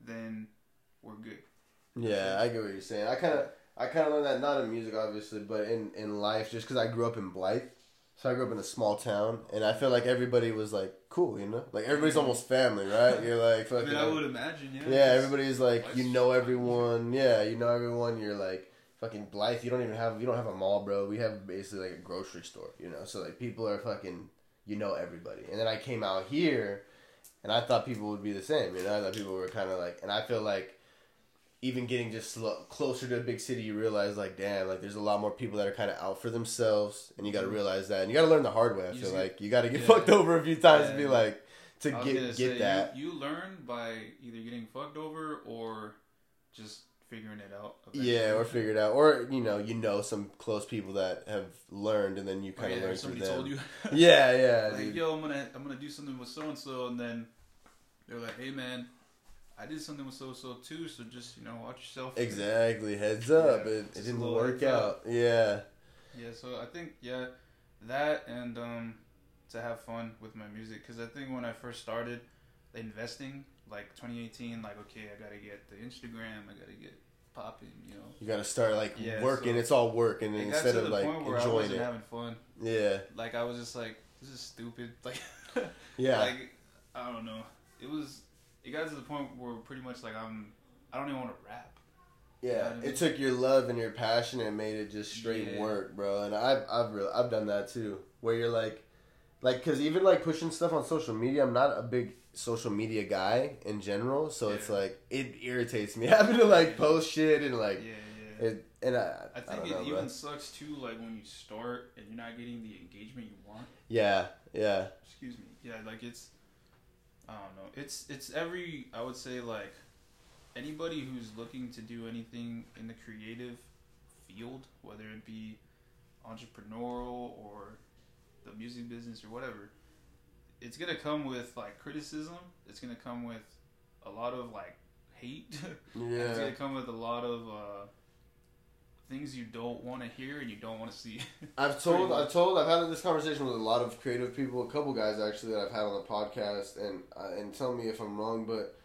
Speaker 2: then we're good.
Speaker 1: Yeah, I get what you're saying. I kind of, I kind of learned that not in music, obviously, but in in life, just because I grew up in Blythe, so I grew up in a small town, and I feel like everybody was like cool, you know, like everybody's almost family, right? You're like,
Speaker 2: I
Speaker 1: fucking,
Speaker 2: mean, I would imagine, yeah.
Speaker 1: yeah, everybody's like, you know everyone, yeah, you know everyone. You're like fucking Blythe, you don't even have you don't have a mall, bro. We have basically like a grocery store, you know. So like people are fucking you know everybody. And then I came out here, and I thought people would be the same, you know. I thought people were kind of like, and I feel like even getting just sl- closer to a big city, you realize like, damn, like there's a lot more people that are kind of out for themselves, and you got to mm-hmm. realize that, and you got to learn the hard way. I
Speaker 2: You
Speaker 1: feel
Speaker 2: see-
Speaker 1: like you got to get
Speaker 2: yeah.
Speaker 1: fucked over a few times to be like to get get
Speaker 2: say,
Speaker 1: that.
Speaker 2: You, you learn by either getting fucked over or just figuring it out.
Speaker 1: Yeah, or
Speaker 2: eventually.
Speaker 1: figure it out, or you know, you know some close people that have learned, and then you
Speaker 2: Oh,
Speaker 1: kind of
Speaker 2: yeah, or
Speaker 1: learn through them.
Speaker 2: told you.
Speaker 1: Yeah, yeah,
Speaker 2: like,
Speaker 1: dude.
Speaker 2: yo, I'm gonna I'm gonna do something with so and so, and then they're like, hey man, I did something with so so too, so just you know watch yourself.
Speaker 1: exactly. Heads up,
Speaker 2: Yeah,
Speaker 1: it, it didn't work out.
Speaker 2: up.
Speaker 1: Yeah,
Speaker 2: Yeah, so I think yeah, that and um to have fun with my music because I think when I first started investing, like 2018, like okay, I gotta get the Instagram, I gotta get popping, you know.
Speaker 1: you got to start like
Speaker 2: Yeah,
Speaker 1: working.
Speaker 2: so-
Speaker 1: it's all work, and instead of like
Speaker 2: point where I
Speaker 1: enjoying
Speaker 2: wasn't
Speaker 1: it.
Speaker 2: having fun.
Speaker 1: Yeah,
Speaker 2: Like I was just like, this is stupid. Like,
Speaker 1: yeah,
Speaker 2: like I don't know. It was. It got to the point where pretty much like I'm. I don't even want to rap.
Speaker 1: yeah.
Speaker 2: you know I mean?
Speaker 1: It took your love and your passion and made it just straight
Speaker 2: Yeah.
Speaker 1: work, bro. And I've I've really, I've done that too, where you're like, like, cause even like pushing stuff on social media, I'm not a big social media guy in general, so it's like it irritates me having to like post shit and like
Speaker 2: Yeah, yeah.
Speaker 1: it. And I,
Speaker 2: I
Speaker 1: I
Speaker 2: think
Speaker 1: don't
Speaker 2: it
Speaker 1: know,
Speaker 2: even
Speaker 1: bro.
Speaker 2: sucks too, like when you start and you're not getting the engagement you want.
Speaker 1: Yeah, yeah,
Speaker 2: Excuse me. Yeah, like it's. I don't know. It's it's every. I would say like, anybody who's looking to do anything in the creative field, whether it be entrepreneurial or the music business or whatever, it's gonna come with like criticism. It's gonna come with a lot of like hate. And it's gonna come with a lot of uh, things you don't want to hear and you don't want to see.
Speaker 1: I've told, I've told, I've had this conversation with a lot of creative people, a couple guys actually that I've had on the podcast, and uh, and tell me if I'm wrong, but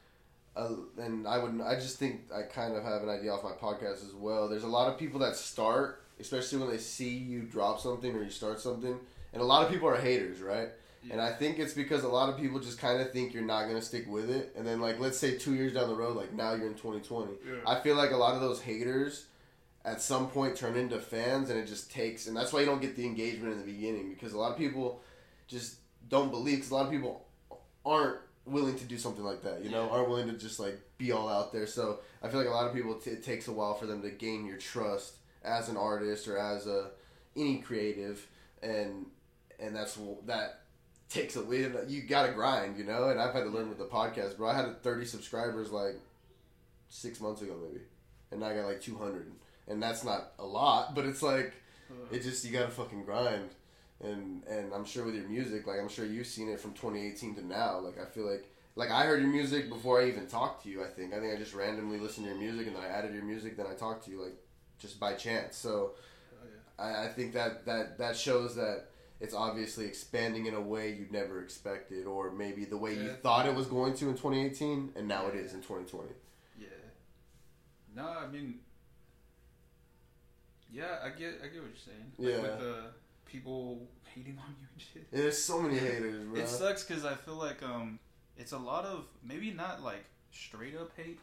Speaker 1: uh, and I would, I just think I kind of have an idea off my podcast as well. There's a lot of people that start, especially when they see you drop something or you start something, and a lot of people are haters, right? And I think it's because a lot of people just kind of think you're not gonna stick with it, and then like let's say two years down the road, like now you're in 2020.
Speaker 2: Yeah.
Speaker 1: I feel like a lot of those haters at some point turn into fans, and it just takes, and that's why you don't get the engagement in the beginning because a lot of people just don't believe. Because a lot of people aren't willing to do something like that, you know,
Speaker 2: Yeah.
Speaker 1: aren't willing to just like be all out there. So I feel like a lot of people t- it takes a while for them to gain your trust as an artist or as a any creative, and and that's that takes a win. You got to grind, you know. And I've had to learn with the podcast, bro. I had 30 subscribers like six months ago, maybe, and now I got like 200, and that's not a lot, but it's like it just you got to fucking grind. And and I'm sure with your music, like I'm sure you've seen it from 2018 to now. Like I feel like like I heard your music before I even talked to you. I think I think I just randomly listened to your music and then I added your music. Then I talked to you like just by chance. So oh, I, I think that that that shows that it's obviously expanding in a way you'd never expected, or maybe the way you thought it was going to in 2018, and now it is in 2020.
Speaker 2: Yeah. No, I mean, yeah, I get, I get what you're saying. Like
Speaker 1: Yeah.
Speaker 2: With the people hating on you and shit.
Speaker 1: There's so many haters, bro.
Speaker 2: It sucks because I feel like um, it's a lot of maybe not like straight up hate,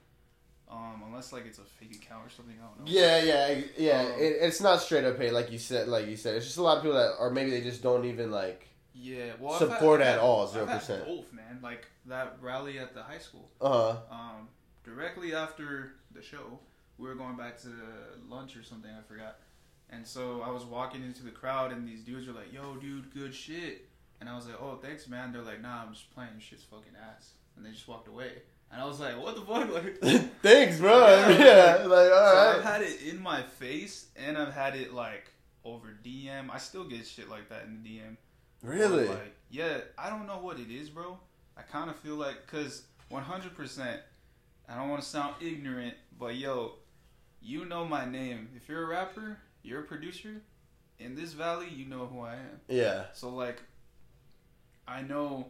Speaker 2: um, unless like it's a fake account or something. I don't know.
Speaker 1: Yeah, yeah, yeah.
Speaker 2: Um,
Speaker 1: it, it's not straight up hate, like you said. Like you said, it's just a lot of people that, or maybe they just don't even like.
Speaker 2: Yeah. Well,
Speaker 1: Support
Speaker 2: I've had,
Speaker 1: at all,
Speaker 2: had
Speaker 1: 0%.
Speaker 2: Both, man. Like that rally at the high school.
Speaker 1: Uh, huh.
Speaker 2: um, directly after the show, we were going back to lunch or something. I forgot. And so I was walking into the crowd, and these dudes were like, "Yo, dude, good shit." And I was like, "Oh, thanks, man." They're like, "Nah, I'm just playing. Shit's fucking ass." And they just walked away. And I was like, "What the fuck?" Like,
Speaker 1: thanks, bro.
Speaker 2: Yeah,
Speaker 1: Yeah,
Speaker 2: like-
Speaker 1: like all
Speaker 2: so
Speaker 1: right.
Speaker 2: I've had it in my face, and I've had it like over DM. I still get shit like that in the DM.
Speaker 1: really?
Speaker 2: Like, yeah, I don't know what it is, bro. I kind of feel like, cause 100%, I don't want to sound ignorant, but yo, you know my name. If you're a rapper, you're a producer. In this valley, you know who I am.
Speaker 1: yeah.
Speaker 2: So like, I know,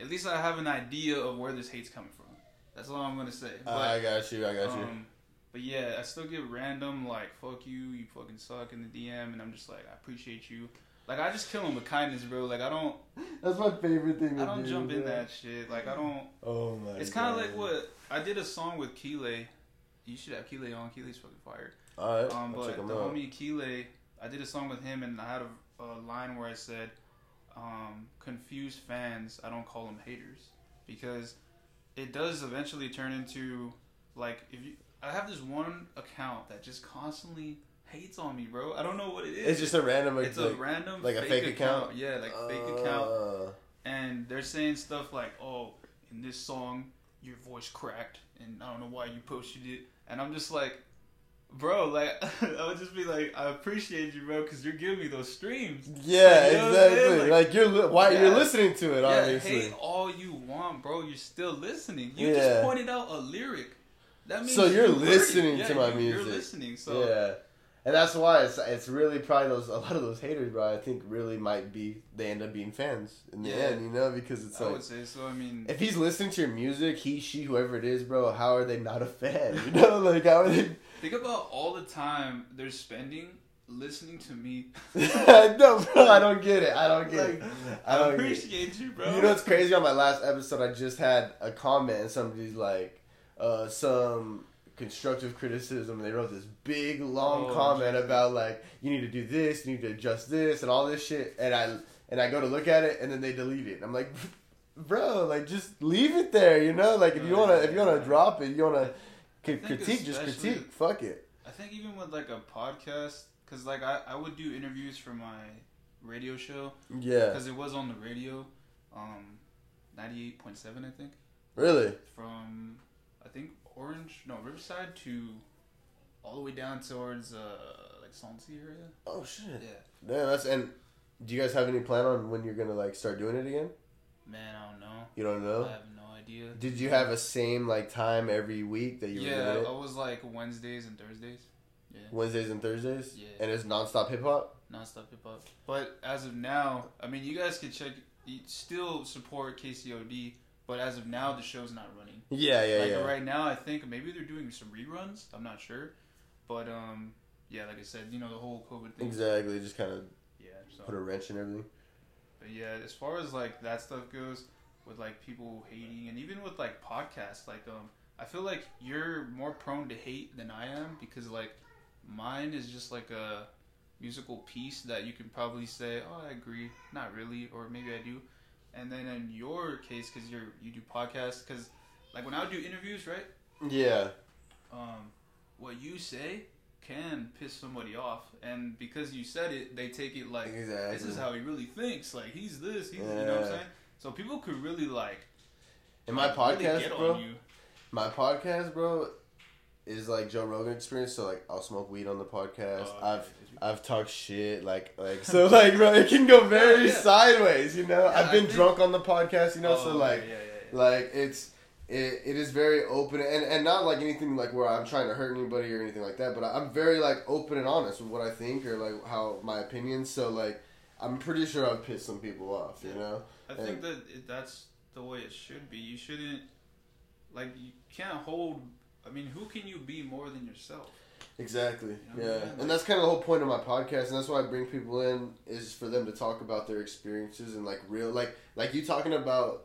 Speaker 2: at least I have an idea of where this hate's coming from. That's all I'm gonna say. But,
Speaker 1: I got you. I got you.
Speaker 2: um, but yeah, I still get random like "fuck you," you fucking suck in the DM, and I'm just like, I appreciate you. Like I just kill them with kindness, bro. Like I don't.
Speaker 1: That's my favorite thing. To
Speaker 2: I don't
Speaker 1: do,
Speaker 2: jump in that shit. Like I don't.
Speaker 1: Oh my.
Speaker 2: It's kind of like what I did a song with Keeley, you should have Kile on. Kile's fucking fire.
Speaker 1: All right,
Speaker 2: Um,
Speaker 1: I'll check
Speaker 2: but the
Speaker 1: out.
Speaker 2: homie Kile, I did a song with him, and I had a, a line where I said, um, "Confused fans, I don't call them haters," because it does eventually turn into like if you. I have this one account that just constantly hates on me, bro. I don't know what it is.
Speaker 1: It's just a random.
Speaker 2: it's
Speaker 1: like,
Speaker 2: a random
Speaker 1: like a fake account?
Speaker 2: Yeah, like fake account,
Speaker 1: Uh,
Speaker 2: and they're saying stuff like, "Oh, in this song, your voice cracked, and I don't know why you posted it." And I'm just like, bro, like I would just be like, I appreciate you, bro, because you're giving me those streams.
Speaker 1: Yeah,
Speaker 2: You know what I'm saying?
Speaker 1: exactly.
Speaker 2: Like-
Speaker 1: Like, you're li- why you're listening to it,
Speaker 2: yeah,
Speaker 1: obviously.
Speaker 2: hate all you want, bro. You're still listening. You
Speaker 1: Yeah.
Speaker 2: just pointed out a lyric. That means
Speaker 1: So you're
Speaker 2: you heard it.
Speaker 1: listening
Speaker 2: Yeah,
Speaker 1: to my music.
Speaker 2: You're listening. So
Speaker 1: yeah, and that's why it's it's really probably those a lot of those haters, bro. I think really might be they end up being fans in the
Speaker 2: Yeah.
Speaker 1: end, you know, because it's
Speaker 2: I
Speaker 1: like
Speaker 2: would say so. I mean,
Speaker 1: if he's listening to your music, he, she, whoever it is, bro, how are they not a fan? You know, like how are they?
Speaker 2: think about all the time they're spending listening to me.
Speaker 1: no, bro, I don't get it. I don't get it.
Speaker 2: Like,
Speaker 1: I
Speaker 2: I
Speaker 1: don't it.
Speaker 2: appreciate you, bro.
Speaker 1: You know what's crazy? On my last episode, I just had a comment, and somebody's like, uh, some constructive criticism. They wrote this big, long
Speaker 2: Oh,
Speaker 1: comment
Speaker 2: Jesus.
Speaker 1: about like, you need to do this, you need to adjust this, and all this shit. And I and I go to look at it, and then they delete it. I'm like, bro, like just leave it there, you know? Like if you wanna, if you wanna drop it, you wanna c- critique, just critique. Fuck it.
Speaker 2: I think even with like a podcast, because like I, I would do interviews for my radio show
Speaker 1: Yeah,
Speaker 2: because it was on the radio, um, ninety eight point seven I think
Speaker 1: really.
Speaker 2: from I think Orange no Riverside to all the way down towards uh like Swansea area.
Speaker 1: Oh shit.
Speaker 2: Yeah,
Speaker 1: Yeah, that's and. Do you guys have any plan on when you're gonna like start doing it again?
Speaker 2: man, I don't know.
Speaker 1: You don't know.
Speaker 2: I have no idea.
Speaker 1: Did you have a same like time every week that you were
Speaker 2: yeah, I
Speaker 1: it?
Speaker 2: was like Wednesdays and Thursdays. Yeah,
Speaker 1: Wednesdays and Thursdays?
Speaker 2: Yeah.
Speaker 1: And it's nonstop hip hop?
Speaker 2: nonstop hip hop. But as of now, I mean, you guys can check. You still support KCOD, but as of now, the show's not running.
Speaker 1: Yeah, yeah,
Speaker 2: like
Speaker 1: yeah.
Speaker 2: right now, I think maybe they're doing some reruns. I'm not sure, but um, yeah, like I said, you know the whole COVID thing.
Speaker 1: Exactly. Just kind of
Speaker 2: Yeah. So,
Speaker 1: put a wrench in everything.
Speaker 2: but yeah, as far as like that stuff goes, with like people hating, and even with like podcasts, like um, I feel like you're more prone to hate than I am because like mine is just like a musical piece that you can probably say, oh, I agree, not really, or maybe I do. And then in your case, because you're you do podcasts, because like when I would do interviews, right?
Speaker 1: Yeah.
Speaker 2: um, what you say can piss somebody off, and because you said it, they take it like
Speaker 1: Exactly.
Speaker 2: this is how he really thinks. Like he's this, he's you know what I'm saying. So people could really like
Speaker 1: In my
Speaker 2: really
Speaker 1: podcast,
Speaker 2: get
Speaker 1: bro,
Speaker 2: on you.
Speaker 1: my podcast, bro, is like Joe Rogan experience. So like, I'll smoke weed on the podcast.
Speaker 2: Oh,
Speaker 1: I've
Speaker 2: okay.
Speaker 1: I've talked shit like like so like bro, it can go very
Speaker 2: Yeah, yeah.
Speaker 1: sideways. You know,
Speaker 2: Yeah,
Speaker 1: I've been
Speaker 2: think-
Speaker 1: drunk on the podcast. You know,
Speaker 2: Oh,
Speaker 1: so like like it's it, it is very open and, and not like anything like where I'm trying to hurt anybody or anything like that, but I'm very like open and honest with what I think or like how my opinions. So like I'm pretty sure I've pissed some people off, you know.
Speaker 2: I think that that's the way it should be. You shouldn't like you can't hold. I mean, who can you be more than yourself?
Speaker 1: Exactly.
Speaker 2: You know what I
Speaker 1: Yeah,
Speaker 2: mean? Like-
Speaker 1: and that's kind of the whole point of my podcast, and that's why I bring people in is for them to talk about their experiences and like real, like like you talking about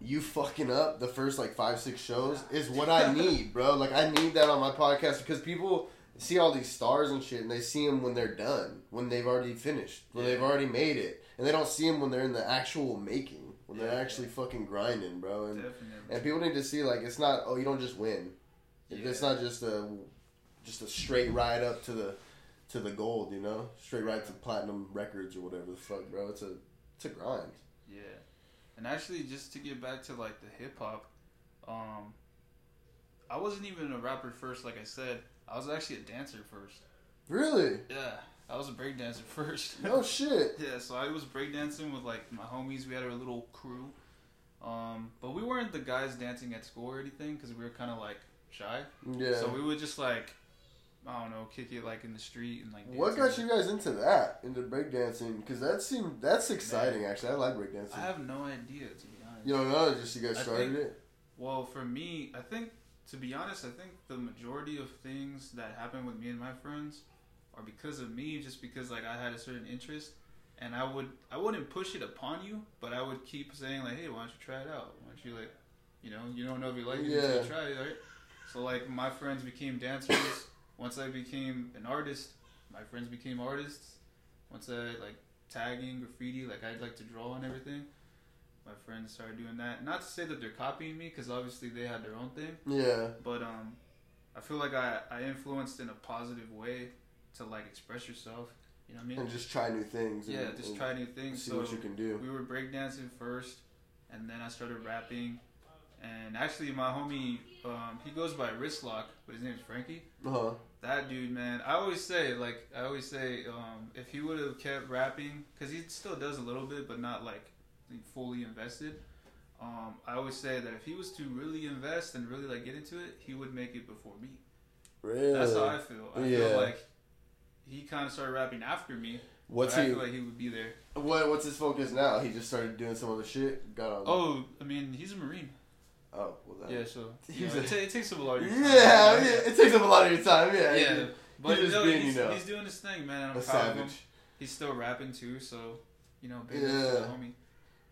Speaker 1: you fucking up the first like five six shows is what I need, bro. Like I need that on my podcast because people see all these stars and shit, and they see them when they're done, when they've already finished, when
Speaker 2: Yeah.
Speaker 1: they've already made it, and they don't see them when they're in the actual making, when
Speaker 2: Yeah,
Speaker 1: they're actually fucking grinding, bro. And
Speaker 2: Definitely.
Speaker 1: and people need to see like it's not oh you don't just win. It's not just a just a straight ride up to the to the gold, you know? Straight ride to platinum records or whatever the fuck, bro. It's a it's a grind.
Speaker 2: Yeah, and actually, just to get back to like the hip hop, um, I wasn't even a rapper first. Like I said, I was actually a dancer first.
Speaker 1: Really?
Speaker 2: Yeah, I was a breakdancer first.
Speaker 1: No shit.
Speaker 2: yeah, so I was breakdancing with like my homies. We had our little crew, um, but we weren't the guys dancing at school or anything because we were kind of like shy.
Speaker 1: Yeah.
Speaker 2: So we would just like, I don't know, kick it like in the street and like.
Speaker 1: what got you guys into that? Into breakdancing? Because that seemed that's exciting. Actually, I like breakdancing.
Speaker 2: I have no idea to be honest.
Speaker 1: You don't know? Just you guys started
Speaker 2: think-
Speaker 1: it.
Speaker 2: Well, for me, I think to be honest, I think the majority of things that happen with me and my friends are because of me, just because like I had a certain interest, and I would I wouldn't push it upon you, but I would keep saying like, hey, why don't you try it out? Why don't you like, you know, you don't know if you like it until
Speaker 1: Yeah.
Speaker 2: you try it, right? So like my friends became dancers. Once I became an artist, my friends became artists. Once I like tagging graffiti, like I'd like to draw and everything. My friends started doing that. Not to say that they're copying me, because obviously they had their own thing.
Speaker 1: Yeah.
Speaker 2: But um, I feel like I I influenced in a positive way to like express yourself. You know what I mean?
Speaker 1: And just try new things.
Speaker 2: yeah,
Speaker 1: and,
Speaker 2: just
Speaker 1: and
Speaker 2: try new things.
Speaker 1: See
Speaker 2: so
Speaker 1: what you can do.
Speaker 2: we were breakdancing first, and then I started rapping. And actually, my homie, um, he goes by Wristlock, but his name is Frankie.
Speaker 1: Uh huh.
Speaker 2: That dude, man, I always say, like, I always say, um, if he would have kept rapping, because he still does a little bit, but not like fully invested. Um, I always say that if he was to really invest and really like get into it, he would make it before me.
Speaker 1: Really?
Speaker 2: That's how I feel. I
Speaker 1: Yeah.
Speaker 2: feel like he kind of started rapping after me.
Speaker 1: What's
Speaker 2: but I
Speaker 1: he?
Speaker 2: feel like he would be there.
Speaker 1: What What's his focus now? He just started doing some other shit. Got on.
Speaker 2: Oh, I mean, he's a marine.
Speaker 1: Oh. Well, that,
Speaker 2: Yeah, so you know,
Speaker 1: a-
Speaker 2: it, ta- it takes up a lot of your time.
Speaker 1: yeah,
Speaker 2: know?
Speaker 1: it takes up a lot of your time. Yeah.
Speaker 2: yeah. But
Speaker 1: He's just being,
Speaker 2: he's,
Speaker 1: you know,
Speaker 2: he's doing his thing, man. I'm
Speaker 1: A
Speaker 2: proud of him.
Speaker 1: savage.
Speaker 2: He's still rapping too, so you know, big
Speaker 1: Yeah.
Speaker 2: homie.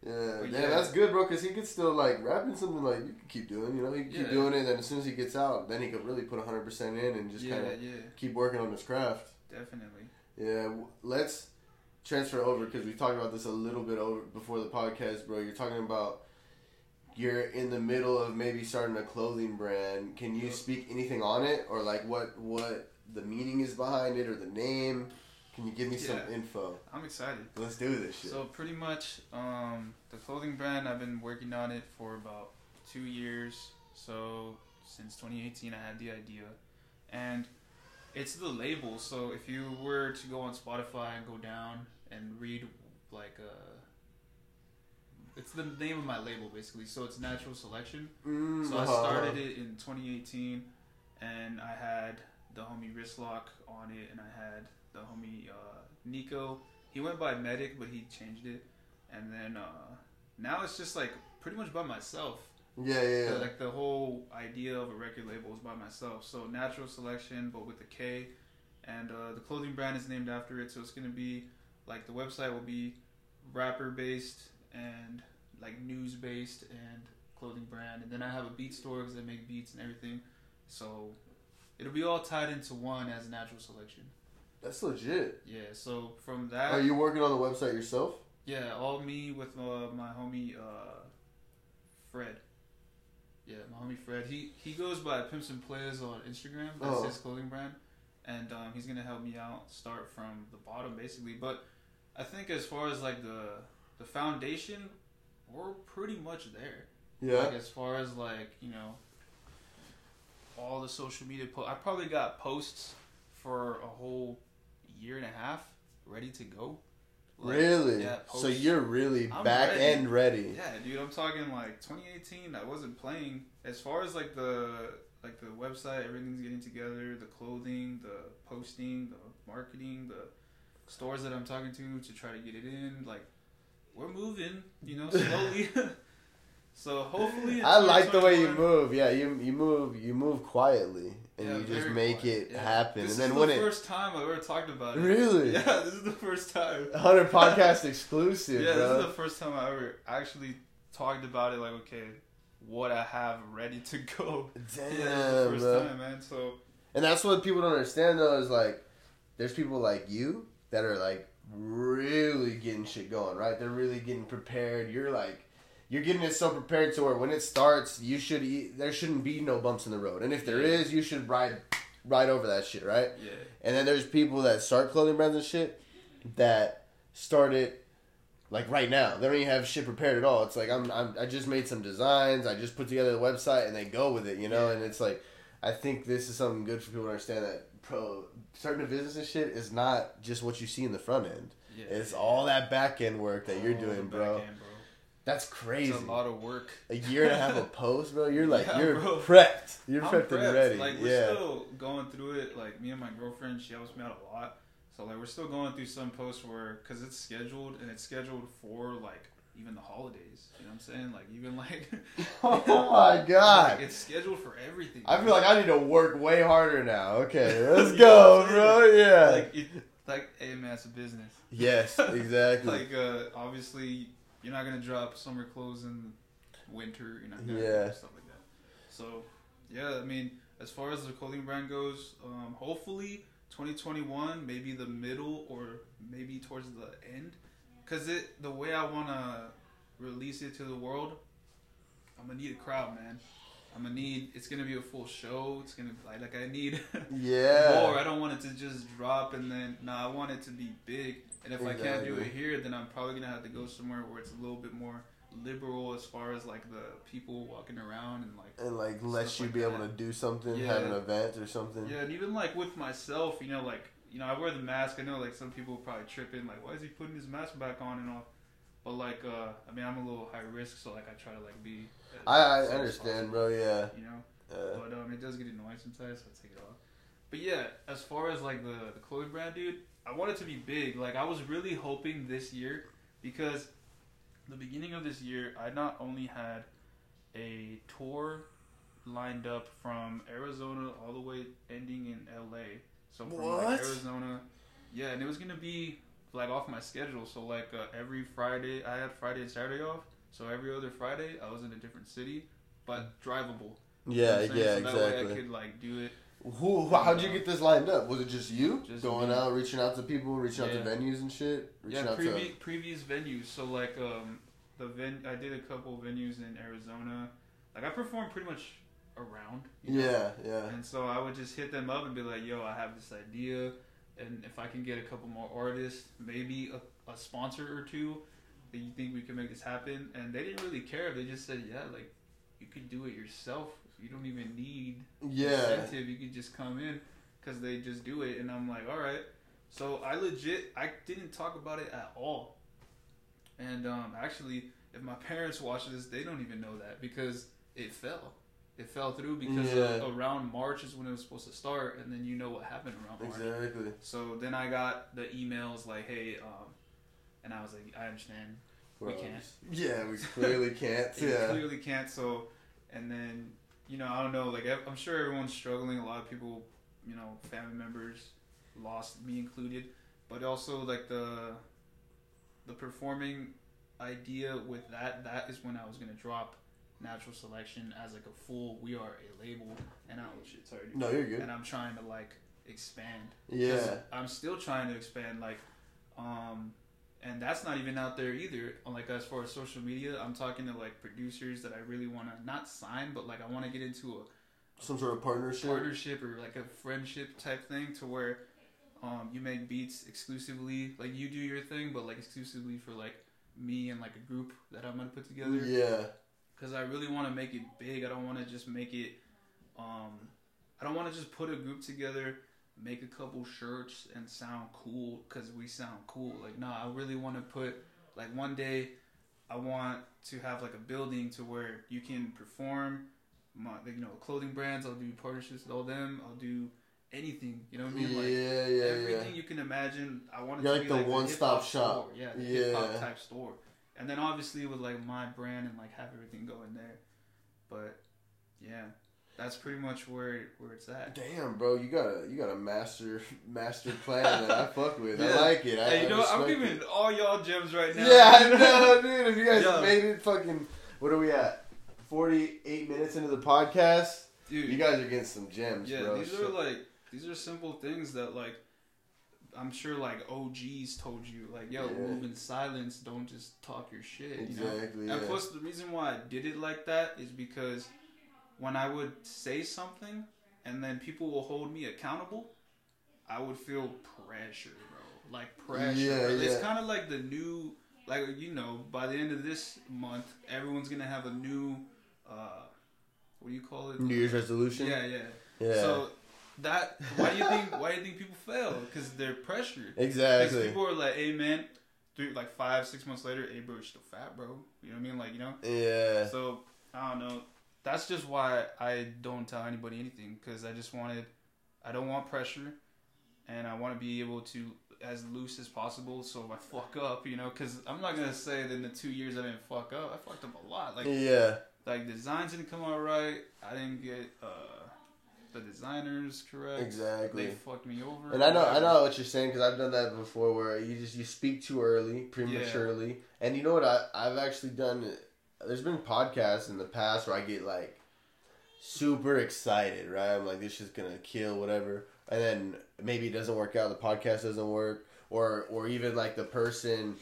Speaker 1: Yeah,
Speaker 2: But
Speaker 1: yeah,
Speaker 2: yeah.
Speaker 1: that's good, bro. Cause he could still like rapping something like you could keep doing. You know, he could keep
Speaker 2: Yeah.
Speaker 1: doing it. And then as soon as he gets out, then he could really put hundred percent in and just
Speaker 2: yeah,
Speaker 1: kind of
Speaker 2: yeah,
Speaker 1: keep working on his craft.
Speaker 2: definitely.
Speaker 1: Yeah, let's transfer over because we talked about this a little bit over before the podcast, bro. You're talking about you're in the middle of maybe starting a clothing brand. Can you
Speaker 2: Yep.
Speaker 1: speak anything on it, or like what what the meaning is behind it, or the name? Can you give me some info?
Speaker 2: I'm excited.
Speaker 1: Let's do this shit.
Speaker 2: So pretty much, um, the clothing brand I've been working on it for about two years. So since 2018, I had the idea, and it's the label. So if you were to go on Spotify and go down and read like uh, it's the name of my label basically. So it's Natural Selection.
Speaker 1: Mm,
Speaker 2: So I
Speaker 1: uh-huh.
Speaker 2: started it in 2018, and I had the homie Wristlock on it, and I had the homie uh, Nico. He went by Medic, but he changed it, and then uh, now it's just like pretty much by myself.
Speaker 1: Yeah, yeah, yeah.
Speaker 2: Like the whole idea of a record label is by myself. So Natural Selection, but with a K, and uh, the clothing brand is named after it. So it's gonna be like the website will be rapper based and like news based and clothing brand, and then I have a beat store because I make beats and everything. So it'll be all tied into one as Natural Selection.
Speaker 1: That's legit.
Speaker 2: Yeah. So from that,
Speaker 1: Are you working on the website yourself?
Speaker 2: yeah, all me with uh, my homie uh, Fred. Yeah, my homie Fred. He he goes by Pimps and Players on Instagram. That's
Speaker 1: Oh.
Speaker 2: his clothing brand, and um, he's gonna help me out start from the bottom basically. But I think as far as like the the foundation, we're pretty much there.
Speaker 1: Yeah.
Speaker 2: Like as far as like you know, all the social media po- I probably got posts for a whole year and a half ready to go. Like,
Speaker 1: really?
Speaker 2: Yeah.
Speaker 1: so you're really
Speaker 2: I'm
Speaker 1: back
Speaker 2: ready.
Speaker 1: end ready.
Speaker 2: Yeah, dude, I'm talking like 2018. I wasn't playing as far as like the like the website, everything's getting together, the clothing, the posting, the marketing, the stores that I'm talking to to try to get it in. Like we're moving, you know, slowly. so hopefully,
Speaker 1: I like the way you move. Yeah, you you move you move quietly and
Speaker 2: Yeah,
Speaker 1: you just make
Speaker 2: quiet.
Speaker 1: it
Speaker 2: Yeah.
Speaker 1: happen.
Speaker 2: This
Speaker 1: and then
Speaker 2: is
Speaker 1: when
Speaker 2: the
Speaker 1: it
Speaker 2: first time I've ever talked about it.
Speaker 1: Really?
Speaker 2: Yeah, this is the first time.
Speaker 1: Hunter podcast exclusive,
Speaker 2: yeah,
Speaker 1: bro.
Speaker 2: this is the first time I ever actually talked about it. Like, okay, what I have ready to go.
Speaker 1: Damn,
Speaker 2: yeah, this is the first
Speaker 1: bro.
Speaker 2: time, man. So
Speaker 1: And that's what people don't understand though is like there's people like you that are like really getting shit going, right? They're really getting prepared. You're like you're getting it so prepared to where when it starts, you should e there shouldn't be no bumps in the road. And if there is, you should ride ride over that shit, right?
Speaker 2: yeah,
Speaker 1: And then there's people that start clothing brands and shit that start it like right now. They don't even have shit prepared at all. It's like I'm, I'm I just made some designs. I just put together the website and they go with it, you know.
Speaker 2: Yeah.
Speaker 1: And it's like I think this is something good for people to understand that pro starting a business and shit is not just what you see in the front end.
Speaker 2: yeah.
Speaker 1: It's all that back end work that you're
Speaker 2: All
Speaker 1: doing, bro.
Speaker 2: end, bro.
Speaker 1: That's crazy.
Speaker 2: It's a lot of work.
Speaker 1: A year and a half of post, bro. You're like
Speaker 2: Yeah,
Speaker 1: you're
Speaker 2: bro.
Speaker 1: prepped. You're
Speaker 2: I'm
Speaker 1: prepped, and ready.
Speaker 2: Like we're
Speaker 1: yeah.
Speaker 2: still going through it. Like me and my girlfriend, she helps me out a lot. So like we're still going through some posts where because it's scheduled and it's scheduled for like even the holidays. You know what I'm saying? Like even like
Speaker 1: oh my god.
Speaker 2: like, it's scheduled for everything.
Speaker 1: I feel like I need to work way harder now. Okay, let's go, bro. Yeah.
Speaker 2: like it, like hey man, it's a business.
Speaker 1: yes, exactly.
Speaker 2: like uh, obviously you're not gonna drop summer clothes in winter. You're not gonna
Speaker 1: Yeah.
Speaker 2: stuff like that. So yeah, I mean, as far as the clothing brand goes, um, hopefully 2021, maybe the middle or maybe towards the end, because it the way I want to release it to the world, I'm gonna need a crowd, man. I'm gonna need. It's gonna be a full show. It's gonna like like I need
Speaker 1: Yeah.
Speaker 2: more. I don't want it to just drop and then. Nah, I want it to be big. And if I can't do it here, then I'm probably gonna have to go somewhere where it's a little bit more liberal as far as like the people walking around and like
Speaker 1: and like let
Speaker 2: Stuff
Speaker 1: you
Speaker 2: like
Speaker 1: be able to do something,
Speaker 2: Yeah.
Speaker 1: have an event or something.
Speaker 2: Yeah, and even like with myself, you know, like you know, I wear the mask. I know like some people probably tripping, like, why is he putting his mask back on and all? But like, uh, I mean, I'm a little high risk, so like, I try to like be.
Speaker 1: I, I understand,
Speaker 2: possible,
Speaker 1: bro. Yeah.
Speaker 2: You know,
Speaker 1: Uh,
Speaker 2: but um, it does get annoying sometimes, so I take it off. But yeah, as far as like the the clothing brand, dude, I want it to be big. Like I was really hoping this year because the beginning of this year, I not only had a tour lined up from Arizona all the way ending in LA. So from like Arizona, yeah, and it was gonna be like off my schedule. So like uh, every Friday, I had Friday and Saturday off. So every other Friday, I was in a different city, but drivable. You know
Speaker 1: yeah,
Speaker 2: what I'm
Speaker 1: yeah,
Speaker 2: so That way I
Speaker 1: exactly.
Speaker 2: could like do it.
Speaker 1: Who, who? How'd you get this lined up? Was it just you
Speaker 2: Just
Speaker 1: going
Speaker 2: me.
Speaker 1: out, reaching out to people, reaching out to venues and shit? Reaching
Speaker 2: Yeah, previ- previous venues. So like um the ven I did a couple venues in Arizona. Like I performed pretty much around. you know?
Speaker 1: yeah, yeah.
Speaker 2: And so I would just hit them up and be like, "Yo, I have this idea, and if I can get a couple more artists, maybe a, a sponsor or two, that you think we can make this happen." And they didn't really care. They just said, "Yeah, like you could do it yourself. You don't even need
Speaker 1: Yeah,
Speaker 2: incentive. You could just come in because they just do it." And I'm like, "All right." So I legit, I didn't talk about it at all. And um, actually, if my parents watch this, they don't even know that because it fell. It fell through because
Speaker 1: Yeah.
Speaker 2: uh, around March is when it was supposed to start, and then you know what happened around March.
Speaker 1: exactly.
Speaker 2: So then I got the emails like, "Hey," um, and I was like, "I understand. We can't.
Speaker 1: Yeah, we clearly can't. Yeah,
Speaker 2: clearly can't." So, and then you know, I don't know. Like I'm sure everyone's struggling. A lot of people, you know, family members lost, me included. But also like the the performing idea with that. That is when I was gonna drop natural selection as like a full. We are a label, and I oh shit, sorry. dude.
Speaker 1: no, you're good.
Speaker 2: And I'm trying to like expand.
Speaker 1: Yeah,
Speaker 2: I'm still trying to expand, like, um, and that's not even out there either. Like as far as social media, I'm talking to like producers that I really want to not sign, but like I want to get into a
Speaker 1: some sort of partnership.
Speaker 2: partnership or like a friendship type thing to where um, you make beats exclusively, like you do your thing, but like exclusively for like me and like a group that I'm gonna put together
Speaker 1: Yeah,
Speaker 2: because I really want to make it big. I don't want to just make it. Um, I don't want to just put a group together, make a couple shirts, and sound cool because we sound cool. Like, nah, I really want to put like one day. I want to have like a building to where you can perform. My, like, you know, clothing brands. I'll do partnerships with all them. I'll do anything. You know what I mean? Like
Speaker 1: yeah, yeah,
Speaker 2: everything
Speaker 1: yeah.
Speaker 2: you can imagine. I want to
Speaker 1: like
Speaker 2: be
Speaker 1: the
Speaker 2: like a
Speaker 1: one-stop shop.
Speaker 2: store. Yeah, the hip hop
Speaker 1: Yeah.
Speaker 2: type store. And then obviously with like my brand and like have everything go in there. But yeah, that's pretty much where where it's at.
Speaker 1: Damn, bro, you got a you got a master master plan that I fuck with. I like it. I,
Speaker 2: Hey, you know what? I'm giving
Speaker 1: it.
Speaker 2: all y'all gems right now.
Speaker 1: Yeah, I know, dude. If you guys
Speaker 2: Yo.
Speaker 1: made it, fucking, what are we at? Forty-eight minutes into the podcast.
Speaker 2: dude.
Speaker 1: You guys are getting some gems,
Speaker 2: yeah,
Speaker 1: bro.
Speaker 2: these
Speaker 1: Shit.
Speaker 2: are like these are simple things that like I'm sure like OGs told you like yo
Speaker 1: Yeah.
Speaker 2: move in silence, don't just talk your shit. You know?
Speaker 1: exactly.
Speaker 2: And
Speaker 1: yeah.
Speaker 2: plus, the reason why I did it like that is because when I would say something and then people will hold me accountable, I would feel pressure, bro. Like pressure.
Speaker 1: Yeah, yeah.
Speaker 2: It's kind of like the new, like you know, by the end of this month, everyone's gonna have a new, uh, what do you call it?
Speaker 1: New Year's resolution.
Speaker 2: Yeah, yeah.
Speaker 1: Yeah.
Speaker 2: So that why do you think why do you think people fail? Because they're pressured.
Speaker 1: Exactly.
Speaker 2: Because people are like, hey man, three like five six months later, hey bro, you're still fat, bro. You know what I mean? Like you know.
Speaker 1: Yeah.
Speaker 2: So I don't know. That's just why I don't tell anybody anything because I just wanted, I don't want pressure, and I want to be able to as loose as possible. So if I fuck up, you know, because I'm not gonna say that in the two years I didn't fuck up. I fucked up a lot. Like
Speaker 1: yeah.
Speaker 2: like designs didn't come out right. I didn't get uh the designers correct.
Speaker 1: Exactly.
Speaker 2: They fucked me over.
Speaker 1: And I know I know what you're saying because I've done that before, where you just you speak too early, prematurely, and you know what I I've actually done. There's been podcasts in the past where I get like super excited, right? I'm like, this is gonna kill, whatever. And then maybe it doesn't work out. The podcast doesn't work, or or even like the person,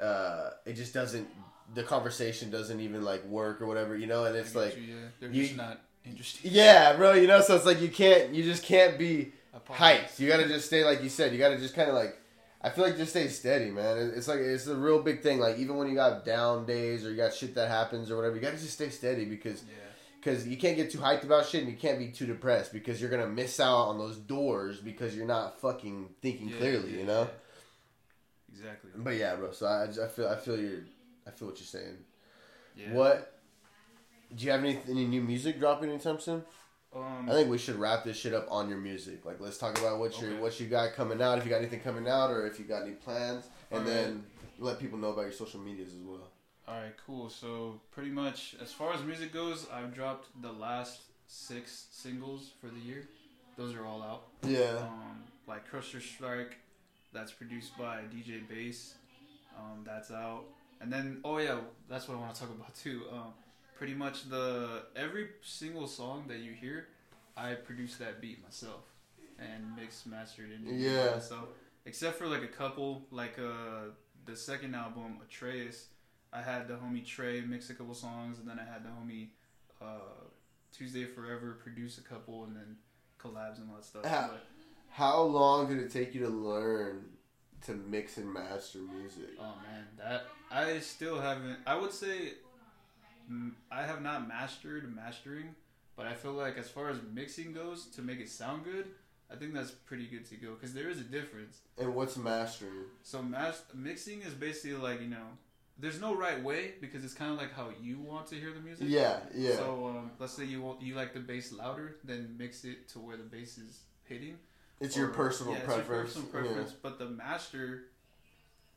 Speaker 1: uh, it just doesn't. The conversation doesn't even like work or whatever, you know. And it's like,
Speaker 2: you, yeah. they're
Speaker 1: you-
Speaker 2: just not interested.
Speaker 1: yeah, bro, you know. So it's like you can't, you just can't be hyped. You gotta just stay like you said. You gotta just kind of like. I feel like just stay steady, man. It's like it's a real big thing. Like even when you got down days or you got shit that happens or whatever, you gotta just stay steady because
Speaker 2: Yeah.
Speaker 1: because you can't get too hyped about shit and you can't be too depressed because you're gonna miss out on those doors because you're not fucking thinking
Speaker 2: Yeah,
Speaker 1: clearly,
Speaker 2: yeah,
Speaker 1: you know.
Speaker 2: yeah. Exactly.
Speaker 1: But yeah, bro. So I, I feel I feel your I feel what you're saying.
Speaker 2: Yeah.
Speaker 1: What? Do you have any any new music dropping anytime soon?
Speaker 2: Um,
Speaker 1: I think we should wrap this shit up on your music. Like, let's talk about what you
Speaker 2: Okay.
Speaker 1: what you got coming out. If you got anything coming out, or if you got any plans, and
Speaker 2: Alright.
Speaker 1: then let people know about your social medias as well.
Speaker 2: All right, cool. So pretty much, as far as music goes, I've dropped the last six singles for the year. Those are all out.
Speaker 1: Yeah.
Speaker 2: Um, like Crusher Strike, that's produced by DJ Bass. Um, that's out. And then, oh yeah, that's what I want to talk about too. Um, pretty much the every single song that you hear, I produced that beat myself and mixed, mastered, and
Speaker 1: Yeah.
Speaker 2: So except for like a couple, like uh, the second album, Atreus, I had the homie Trey mix a couple songs, and then I had the homie uh, Tuesday Forever produce a couple, and then collabs and all that stuff.
Speaker 1: Ah.
Speaker 2: But,
Speaker 1: How long did it take you to learn to mix and master music?
Speaker 2: oh man, that I still haven't. I would say I have not mastered mastering, but I feel like as far as mixing goes, to make it sound good, I think that's pretty good to go because there is a difference.
Speaker 1: And what's mastering?
Speaker 2: So mas- mixing is basically like you know, there's no right way because it's kind of like how you want to hear the music.
Speaker 1: Yeah, yeah.
Speaker 2: So um, let's say you want you like the bass louder, then mix it to where the bass is hitting.
Speaker 1: it's your
Speaker 2: Or-
Speaker 1: personal
Speaker 2: yeah, it's your personal preference. But the master,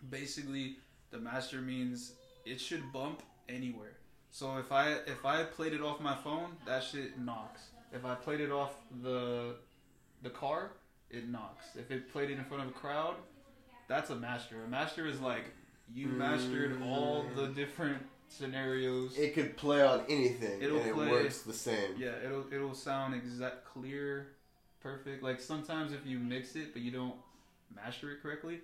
Speaker 2: basically, the master means it should bump anywhere. So if I if I played it off my phone, that shit knocks. If I played it off the the car, it knocks. If it played it in front of a crowd, that's a master. A master is like you mastered all the different scenarios.
Speaker 1: It could play on anything,
Speaker 2: It'll
Speaker 1: and
Speaker 2: play-
Speaker 1: it works the same.
Speaker 2: Yeah, it'll it'll sound exact clear, perfect. Like sometimes if you mix it but you don't master it correctly,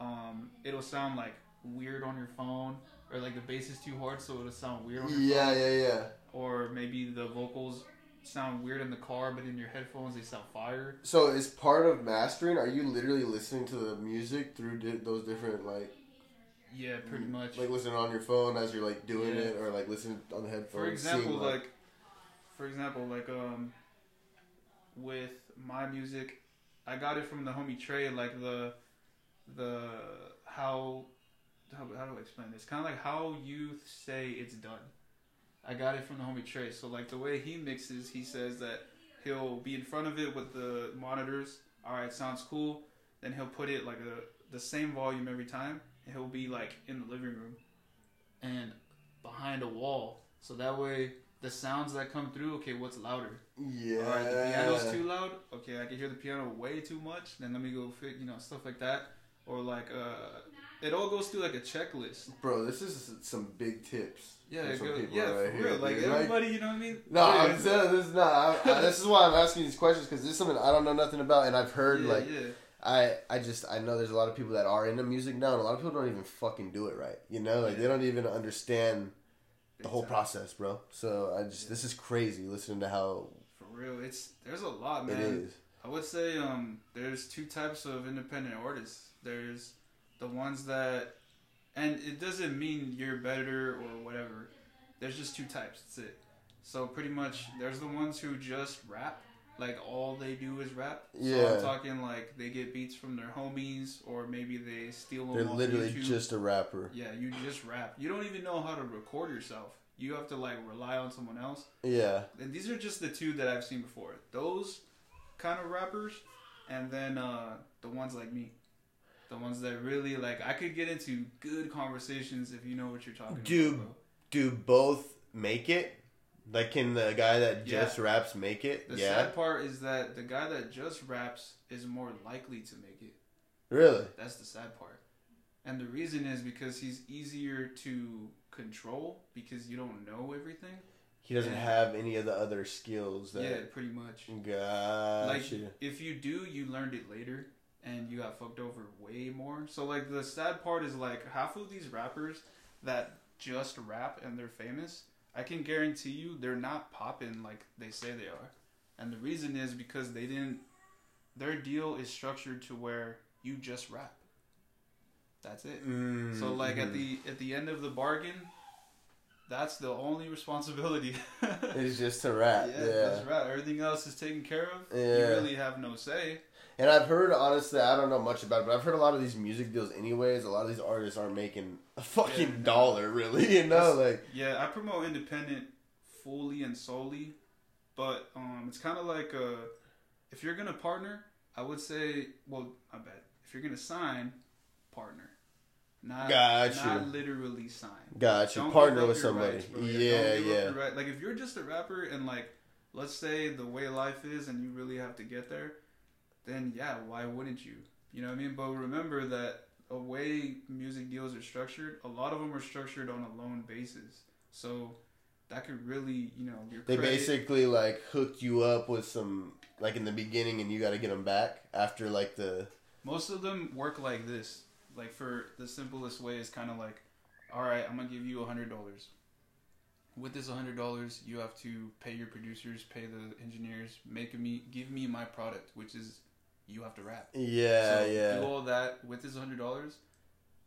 Speaker 2: um, it'll sound like weird on your phone, or like the bass is too hard, so it'll sound weird on your
Speaker 1: Yeah,
Speaker 2: phone.
Speaker 1: yeah, yeah.
Speaker 2: Or maybe the vocals sound weird in the car, but in your headphones they sound fire.
Speaker 1: So, is part of mastering? Are you literally listening to the music through di- those different like,
Speaker 2: Yeah, pretty much.
Speaker 1: like listening on your phone as you're like doing
Speaker 2: Yeah.
Speaker 1: it, or like listening on the headphones?
Speaker 2: for example,
Speaker 1: seeing,
Speaker 2: like, for example, like um, with my music, I got it from the homie Trey. Like the, the how, how, how do I explain this? Kind of like how you say it's done. I got it from the homie Trey. So like the way he mixes, he says that he'll be in front of it with the monitors. All right, sounds cool. Then he'll put it like a the same volume every time. He'll be like in the living room and behind a wall. So that way the sounds that come through, okay, what's louder?
Speaker 1: yeah,
Speaker 2: All right, the piano's too loud. Okay, I can hear the piano way too much. Then let me go fit, you know, stuff like that. Or like, uh, it all goes through like a checklist.
Speaker 1: bro. This is some big tips.
Speaker 2: Yeah,
Speaker 1: for some
Speaker 2: goes,
Speaker 1: people
Speaker 2: yeah,
Speaker 1: right
Speaker 2: for
Speaker 1: here,
Speaker 2: real. Like everybody, you know what I mean?
Speaker 1: No, I'm saying this is not. I, I, this is why I'm asking these questions because this is something I don't know nothing about, and I've heard
Speaker 2: yeah,
Speaker 1: like
Speaker 2: yeah.
Speaker 1: I I just I know there's a lot of people that are into music now, and a lot of people don't even fucking do it right. You know, like they don't even understand the whole process, bro. So I just this is crazy listening to how
Speaker 2: For real, it's there's a lot, man.
Speaker 1: it is.
Speaker 2: I would say um, there's two types of independent artists. There's the ones that, and it doesn't mean you're better or whatever. There's just two types. That's it. So pretty much, there's the ones who just rap, like all they do is rap. So
Speaker 1: Yeah.
Speaker 2: I'm talking like they get beats from their homies, or maybe they steal them.
Speaker 1: They're literally
Speaker 2: YouTube.
Speaker 1: just a rapper.
Speaker 2: yeah. You just rap. You don't even know how to record yourself. You have to like rely on someone else.
Speaker 1: Yeah,
Speaker 2: And these are just the two that I've seen before. Those kind of rappers, and then uh, the ones like me. The ones that really like I could get into good conversations if you know what you're talking
Speaker 1: Dude.
Speaker 2: about. Do
Speaker 1: do both make it? Like, can the guy that
Speaker 2: Yeah.
Speaker 1: just raps make it?
Speaker 2: The
Speaker 1: yeah,
Speaker 2: sad part is that the guy that just raps is more likely to make it.
Speaker 1: really.
Speaker 2: That's the sad part. And the reason is because he's easier to control because you don't know everything.
Speaker 1: He doesn't have any of the other skills that.
Speaker 2: yeah, pretty much.
Speaker 1: Gotcha.
Speaker 2: Like if you do, you learned it later, and you got fucked over way more. So like the sad part is like half of these rappers that just rap and they're famous. I can guarantee you they're not popping like they say they are, and the reason is because they didn't. Their deal is structured to where you just rap. That's it.
Speaker 1: Mm,
Speaker 2: So like at
Speaker 1: mhm.
Speaker 2: the at the end of the bargain, that's the only responsibility.
Speaker 1: It's just to rap.
Speaker 2: yeah,
Speaker 1: Yeah.
Speaker 2: that's right. Everything else is taken care of.
Speaker 1: Yeah.
Speaker 2: You really have no say.
Speaker 1: And I've heard, honestly, I don't know much about it, but I've heard a lot of these music deals, anyways. A lot of these artists aren't making a fucking
Speaker 2: Yeah, no.
Speaker 1: dollar, really. You know, like
Speaker 2: Yeah, I promote independent fully and solely, but um, it's kind of like uh, if you're gonna partner, I would say, well, I bet if you're gonna sign, partner, not
Speaker 1: Got
Speaker 2: not literally sign.
Speaker 1: got you
Speaker 2: Don't
Speaker 1: partner with somebody.
Speaker 2: rights,
Speaker 1: yeah, yeah.
Speaker 2: right- Like if you're just a rapper and like, let's say the way life is, and you really have to get there, then yeah, why wouldn't you? You know what I mean? But remember that a way music deals are structured, a lot of them are structured on a loan basis. So that could really, you know, your
Speaker 1: They
Speaker 2: credit-
Speaker 1: basically like hook you up with some like in the beginning, and you got to get them back after like the
Speaker 2: most of them work like this. Like for the simplest way is kind of like, all right, I'm gonna give you a hundred dollars. With this hundred dollars, you have to pay your producers, pay the engineers, make me give me my product, which is you have to rap.
Speaker 1: yeah,
Speaker 2: so
Speaker 1: yeah.
Speaker 2: Do all that with this hundred dollars,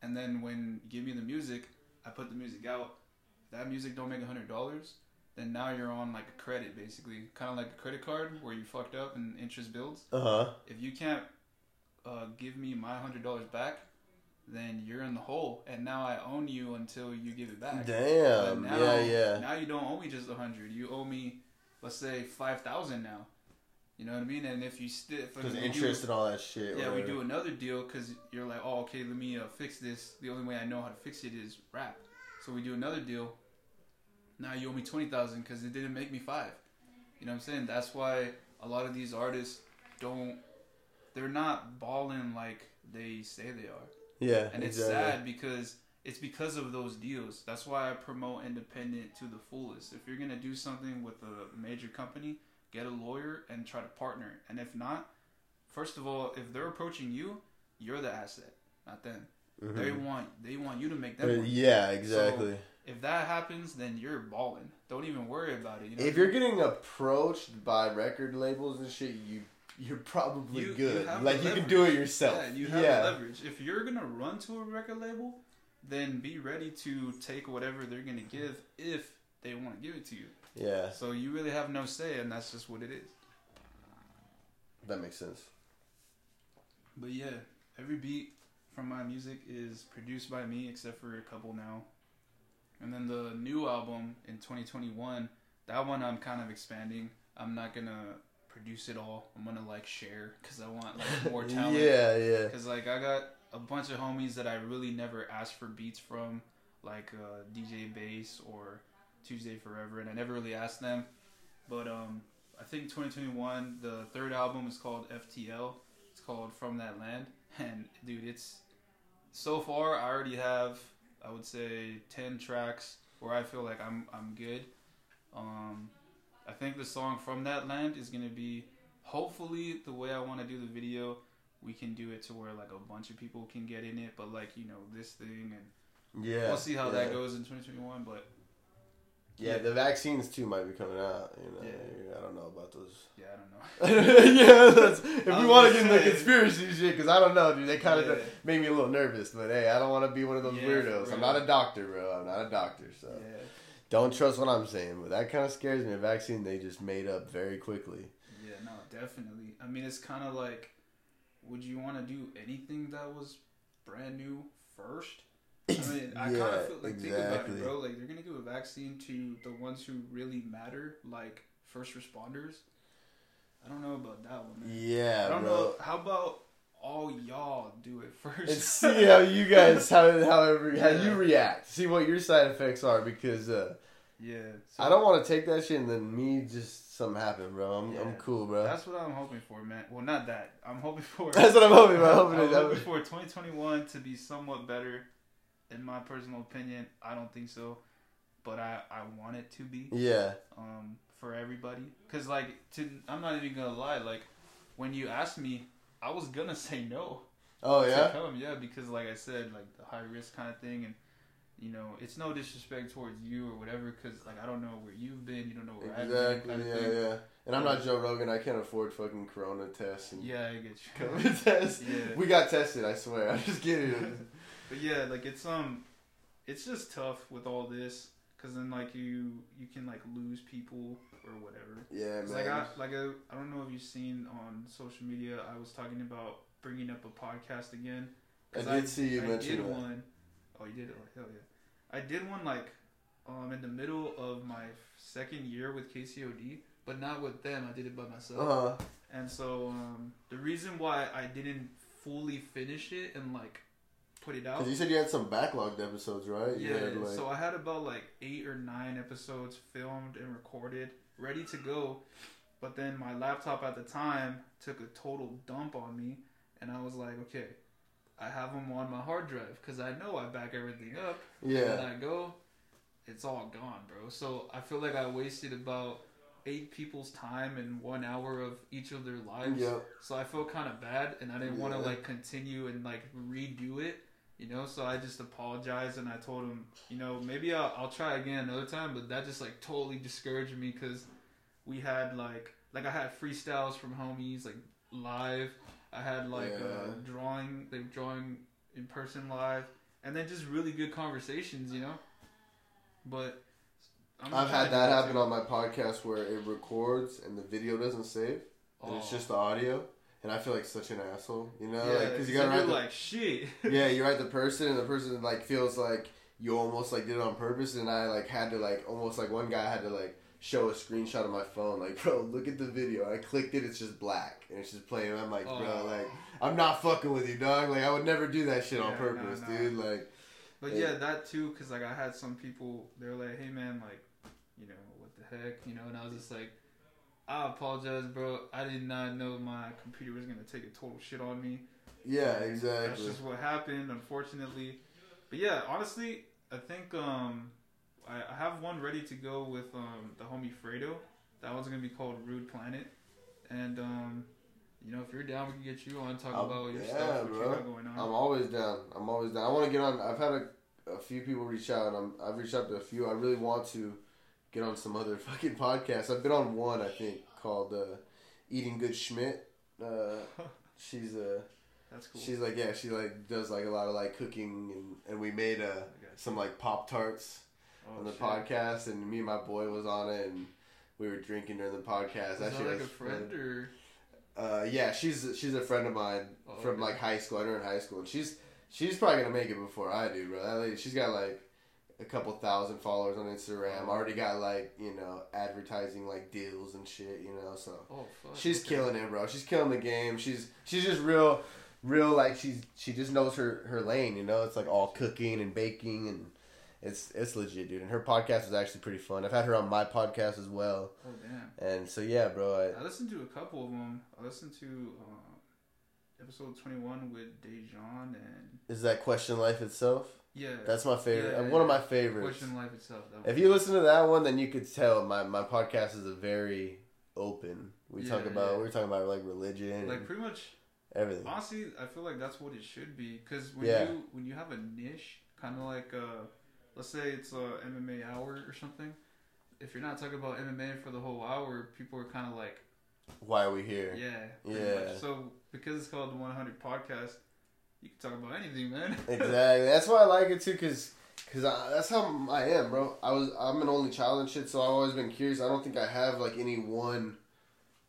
Speaker 2: and then when you give me the music, I put the music out. If that music don't make a hundred dollars, then now you're on like a credit, basically, kind of like a credit card where you fucked up and interest builds
Speaker 1: Uh huh.
Speaker 2: if you can't uh, give me my hundred dollars back, then you're in the hole, and now I own you until you give it back.
Speaker 1: Damn.
Speaker 2: now,
Speaker 1: yeah, yeah.
Speaker 2: Now you don't owe me just a hundred. You owe me, let's say, five thousand now. You know what I mean? And if you still,
Speaker 1: Because interest and all that shit.
Speaker 2: yeah, we do another deal because you're like, oh, okay, let me uh, fix this. The only way I know how to fix it is rap. So we do another deal. Now you owe me twenty thousand because it didn't make me five. You know what I'm saying? That's why a lot of these artists don't. They're not balling like they say they are,
Speaker 1: Yeah,
Speaker 2: and it's
Speaker 1: exactly.
Speaker 2: sad because it's because of those deals. That's why I promote independent to the fullest. If you're gonna do something with a major company, get a lawyer and try to partner. And if not, first of all, if they're approaching you, you're the asset, not them.
Speaker 1: Mhm.
Speaker 2: They want they want you to make them.
Speaker 1: Uh,
Speaker 2: money.
Speaker 1: yeah, exactly.
Speaker 2: If that happens, then you're balling. Don't even worry about it. You know
Speaker 1: if you're getting approached by record labels and shit, you you're probably
Speaker 2: You- you
Speaker 1: good.
Speaker 2: have
Speaker 1: like you can do it yourself.
Speaker 2: Yeah, you have
Speaker 1: yeah.
Speaker 2: leverage. If you're gonna run to a record label, then be ready to take whatever they're gonna give if they want to give it to you.
Speaker 1: Yeah,
Speaker 2: So you really have no say, and that's just what it is.
Speaker 1: that makes sense.
Speaker 2: But yeah, every beat from my music is produced by me, except for a couple now. And then the new album in 2021, that one I'm kind of expanding. I'm not gonna produce it all. I'm gonna like share because I want like more talent.
Speaker 1: yeah, yeah.
Speaker 2: Cause like I got a bunch of homies that I really never asked for beats from, like uh, DJ Bass or Tuesday Forever, and I never really asked them. But um, I think 2021, the third album is called FTL. It's called From That Land, and dude, it's so far I already have I would say 10 tracks where I feel like I'm I'm good. Um, I think the song From That Land is gonna be hopefully the way I want to do the video we can do it to where like a bunch of people can get in it, but like you know this thing, and
Speaker 1: Yeah.
Speaker 2: we'll see how
Speaker 1: yeah.
Speaker 2: that goes in 2021. But
Speaker 1: Yeah, the vaccines too might be coming out. You know,
Speaker 2: Yeah.
Speaker 1: I don't know about those.
Speaker 2: yeah, I don't know.
Speaker 1: yeah, that's, if we want to get into conspiracy shit, because I don't know, dude. They kind of
Speaker 2: Yeah.
Speaker 1: make me a little nervous. But hey, I don't want to be one of those
Speaker 2: Yeah,
Speaker 1: weirdos. I'm not a doctor, bro. I'm not a doctor, so
Speaker 2: Yeah,
Speaker 1: don't trust what I'm saying. But that kind of scares me. A vaccine they just made up very quickly.
Speaker 2: yeah, no, definitely. I mean, it's kind of like, would you want to do anything that was brand new first? I mean, I kind of feel like think about it, bro. Like they're gonna give a vaccine to the ones who really matter, like first responders. I don't know about that one. Man.
Speaker 1: Yeah,
Speaker 2: I don't
Speaker 1: bro.
Speaker 2: know. How about all y'all do it first?
Speaker 1: And see how you guys how however how
Speaker 2: Yeah.
Speaker 1: you react. See what your side effects are because uh,
Speaker 2: yeah. so
Speaker 1: I don't want to take that shit and then me just something happen, bro. I'm I'm cool, bro.
Speaker 2: That's what I'm hoping for, man. Well, not that. I'm hoping for.
Speaker 1: That's what I'm hoping. for. I'm hoping
Speaker 2: I'm hoping for 2021 to be somewhat better. In my personal opinion, I don't think so. but I I want it to be
Speaker 1: Yeah.
Speaker 2: um for everybody. Cause like to I'm not even gonna lie. Like when you asked me, I was gonna say no
Speaker 1: Oh yeah.
Speaker 2: come. Yeah, because like I said, like the high risk kind of thing, and you know, it's no disrespect towards you or whatever. Cause like I don't know where you've been. You don't know where I've been.
Speaker 1: Exactly. Yeah, yeah. And I'm not Joe Rogan. I can't afford fucking Corona tests and
Speaker 2: Yeah, I get you.
Speaker 1: COVID tests.
Speaker 2: Yeah.
Speaker 1: We got tested. I swear. I'm just kidding.
Speaker 2: But yeah, like it's um, it's just tough with all this, cause then like you you can like lose people or whatever.
Speaker 1: yeah, man.
Speaker 2: like I like I, I don't know if you've seen on social media. I was talking about bringing up a podcast again.
Speaker 1: I did see you
Speaker 2: I
Speaker 1: mention
Speaker 2: did
Speaker 1: that.
Speaker 2: one. Oh, you did? Oh, hell yeah! I did one like um in the middle of my second year with KCOD, but not with them. I did it by myself.
Speaker 1: Uh huh.
Speaker 2: And so um, the reason why I didn't fully finish it and like put it out.
Speaker 1: Because you said you had some backlogged episodes, right? You
Speaker 2: Yeah,
Speaker 1: had, like-
Speaker 2: so I had about like eight or nine episodes filmed and recorded, ready to go. But then my laptop at the time took a total dump on me, and I was like, okay, I have them on my hard drive because I know I back everything up. Yeah. And
Speaker 1: yeah.
Speaker 2: I go, it's all gone, bro. So I feel like I wasted about eight people's time and one hour of each of their lives.
Speaker 1: Yep.
Speaker 2: So I felt kind of bad, and I didn't want to like continue and like redo it, you know. So I just apologized, and I told him, you know, maybe I'll, I'll try again another time. But that just like totally discouraged me because we had like like I had freestyles from homies like live. I had like uh, drawing, they were drawing in person live, and then just really good conversations, you know. But I'm
Speaker 1: I've had that happen
Speaker 2: too.
Speaker 1: on my podcast where it records and the video doesn't save, and it's
Speaker 2: Oh.
Speaker 1: just the audio. And I feel like such an asshole, you know,
Speaker 2: yeah,
Speaker 1: like because you gotta write the
Speaker 2: like shit.
Speaker 1: yeah, you write the person, and the person like feels like you almost like did it on purpose, and I like had to like almost like one guy had to like show a screenshot of my phone, like bro, look at the video. I clicked it, it's just black, and it's just playing. I'm like, bro,
Speaker 2: Oh.
Speaker 1: like I'm not fucking with you, dog. Like I would never do that shit on purpose,
Speaker 2: nah, nah.
Speaker 1: dude. Like
Speaker 2: But
Speaker 1: Yeah.
Speaker 2: yeah, that too, because like I had some people, they're like, "Hey man, like, you know, what the heck, you know?" And I was just like, "I apologize, bro. I did not know my computer was gonna take a total shit on me.
Speaker 1: yeah, exactly.
Speaker 2: That's just what happened, unfortunately." But yeah, honestly, I think um, I, I have one ready to go with um the homie Fredo. That one's gonna be called Rude Planet, and um, you know, if you're down, we can get you on talk
Speaker 1: Um,
Speaker 2: about your
Speaker 1: yeah,
Speaker 2: stuff, what
Speaker 1: bro.
Speaker 2: you got going on.
Speaker 1: I'm always down. I'm always down. I want to get on. I've had a, a few people reach out, and I'm, I've reached out to a few. I really want to get on some other fucking podcasts. I've been on one, I think, called uh, Eating Good Schmidt. Uh, she's uh,
Speaker 2: That's cool.
Speaker 1: she's like, yeah, she like does like a lot of like cooking, and, and we made uh, some like Pop Tarts
Speaker 2: Oh,
Speaker 1: on the
Speaker 2: shit.
Speaker 1: podcast, and me and my boy was on it, and we were drinking during the podcast.
Speaker 2: Is
Speaker 1: shit
Speaker 2: like a friend or?
Speaker 1: Uh, yeah, she's she's a friend of mine
Speaker 2: Oh,
Speaker 1: from
Speaker 2: okay.
Speaker 1: like high school. I her in high school, and she's she's probably gonna make it before I do, bro. That lady, she's got like a couple thousand followers on Instagram. Already got like you know advertising like deals and shit, you know. So
Speaker 2: Oh fuck.
Speaker 1: she's
Speaker 2: okay.
Speaker 1: killing it, bro. She's killing the game. She's she's just real, real like she's she just knows her her lane. You know, it's like all cooking and baking and. It's it's legit, dude, and her podcast is actually pretty fun. I've had her on my podcast as well,
Speaker 2: Oh damn.
Speaker 1: and so yeah, bro.
Speaker 2: I listened to a couple of them. I listened to uh, episode twenty one with Dejan and
Speaker 1: is that question life itself?
Speaker 2: Yeah.
Speaker 1: That's my favorite.
Speaker 2: Yeah,
Speaker 1: uh, one of my favorites.
Speaker 2: Question Life itself.
Speaker 1: If you listen to that one, then you could tell my, my podcast is a very open. We talk about
Speaker 2: yeah.
Speaker 1: we're talking about like religion
Speaker 2: like pretty much
Speaker 1: everything.
Speaker 2: honestly, I feel like that's what it should be. Because when
Speaker 1: Yeah.
Speaker 2: you when you have a niche, kind of like uh, let's say it's a MMA hour or something. If you're not talking about MMA for the whole hour, people are kind of like,
Speaker 1: Why are we here?
Speaker 2: yeah,
Speaker 1: Yeah.
Speaker 2: Much. So because it's called the 100 podcast, you can talk about anything, man.
Speaker 1: exactly. That's why I like it too, cause, cause I, that's how I am, bro. I was I'm an only child and shit, so I've always been curious. I don't think I have like any one,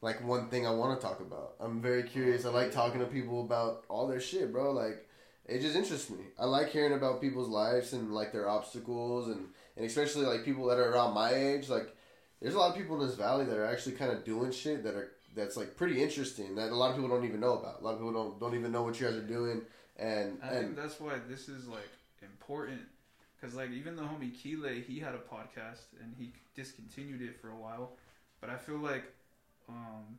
Speaker 1: like one thing I want to talk about. I'm very curious. I like talking to people about all their shit, bro. Like it just interests me. I like hearing about people's lives and like their obstacles and and especially like people that are around my age. Like there's a lot of people in this valley that are actually kind of doing shit that are that's like pretty interesting that a lot of people don't even know about. A lot of people don't don't even know what you guys are doing. And
Speaker 2: I
Speaker 1: and
Speaker 2: think that's why this is like important because like even the homie Kile, he had a podcast and he discontinued it for a while, but I feel like um,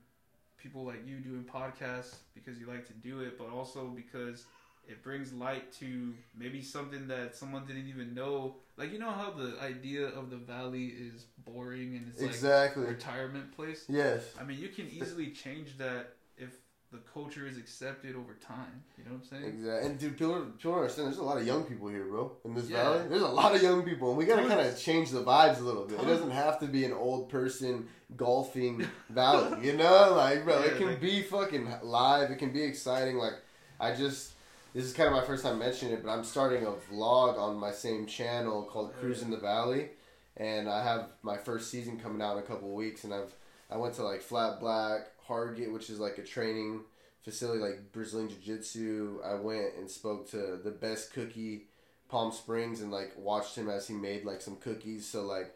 Speaker 2: people like you doing podcasts because you like to do it, but also because it brings light to maybe something that someone didn't even know like you know how the idea of the valley is boring and it's
Speaker 1: exactly.
Speaker 2: like a retirement place.
Speaker 1: yes.
Speaker 2: I mean, you can easily change that if the culture is accepted over time. You know what I'm saying?
Speaker 1: Exactly. And dude, people, people understand. There's a lot of young people here, bro. In this
Speaker 2: Yeah.
Speaker 1: valley, there's a lot of young people, and we gotta kind of change the vibes a little bit. It doesn't have to be an old person golfing valley, you know? Like, bro, it can
Speaker 2: like-
Speaker 1: be fucking live. It can be exciting. Like, I just. This is kind of my first time mentioning it, but I'm starting a vlog on my same channel called Cruise in the Valley, and I have my first season coming out in a couple of weeks, and I've I went to like Flat Black, Hargate, which is like a training facility like Brazilian Jiu Jitsu. I went and spoke to the best cookie, Palm Springs, and like watched him as he made like some cookies. So like,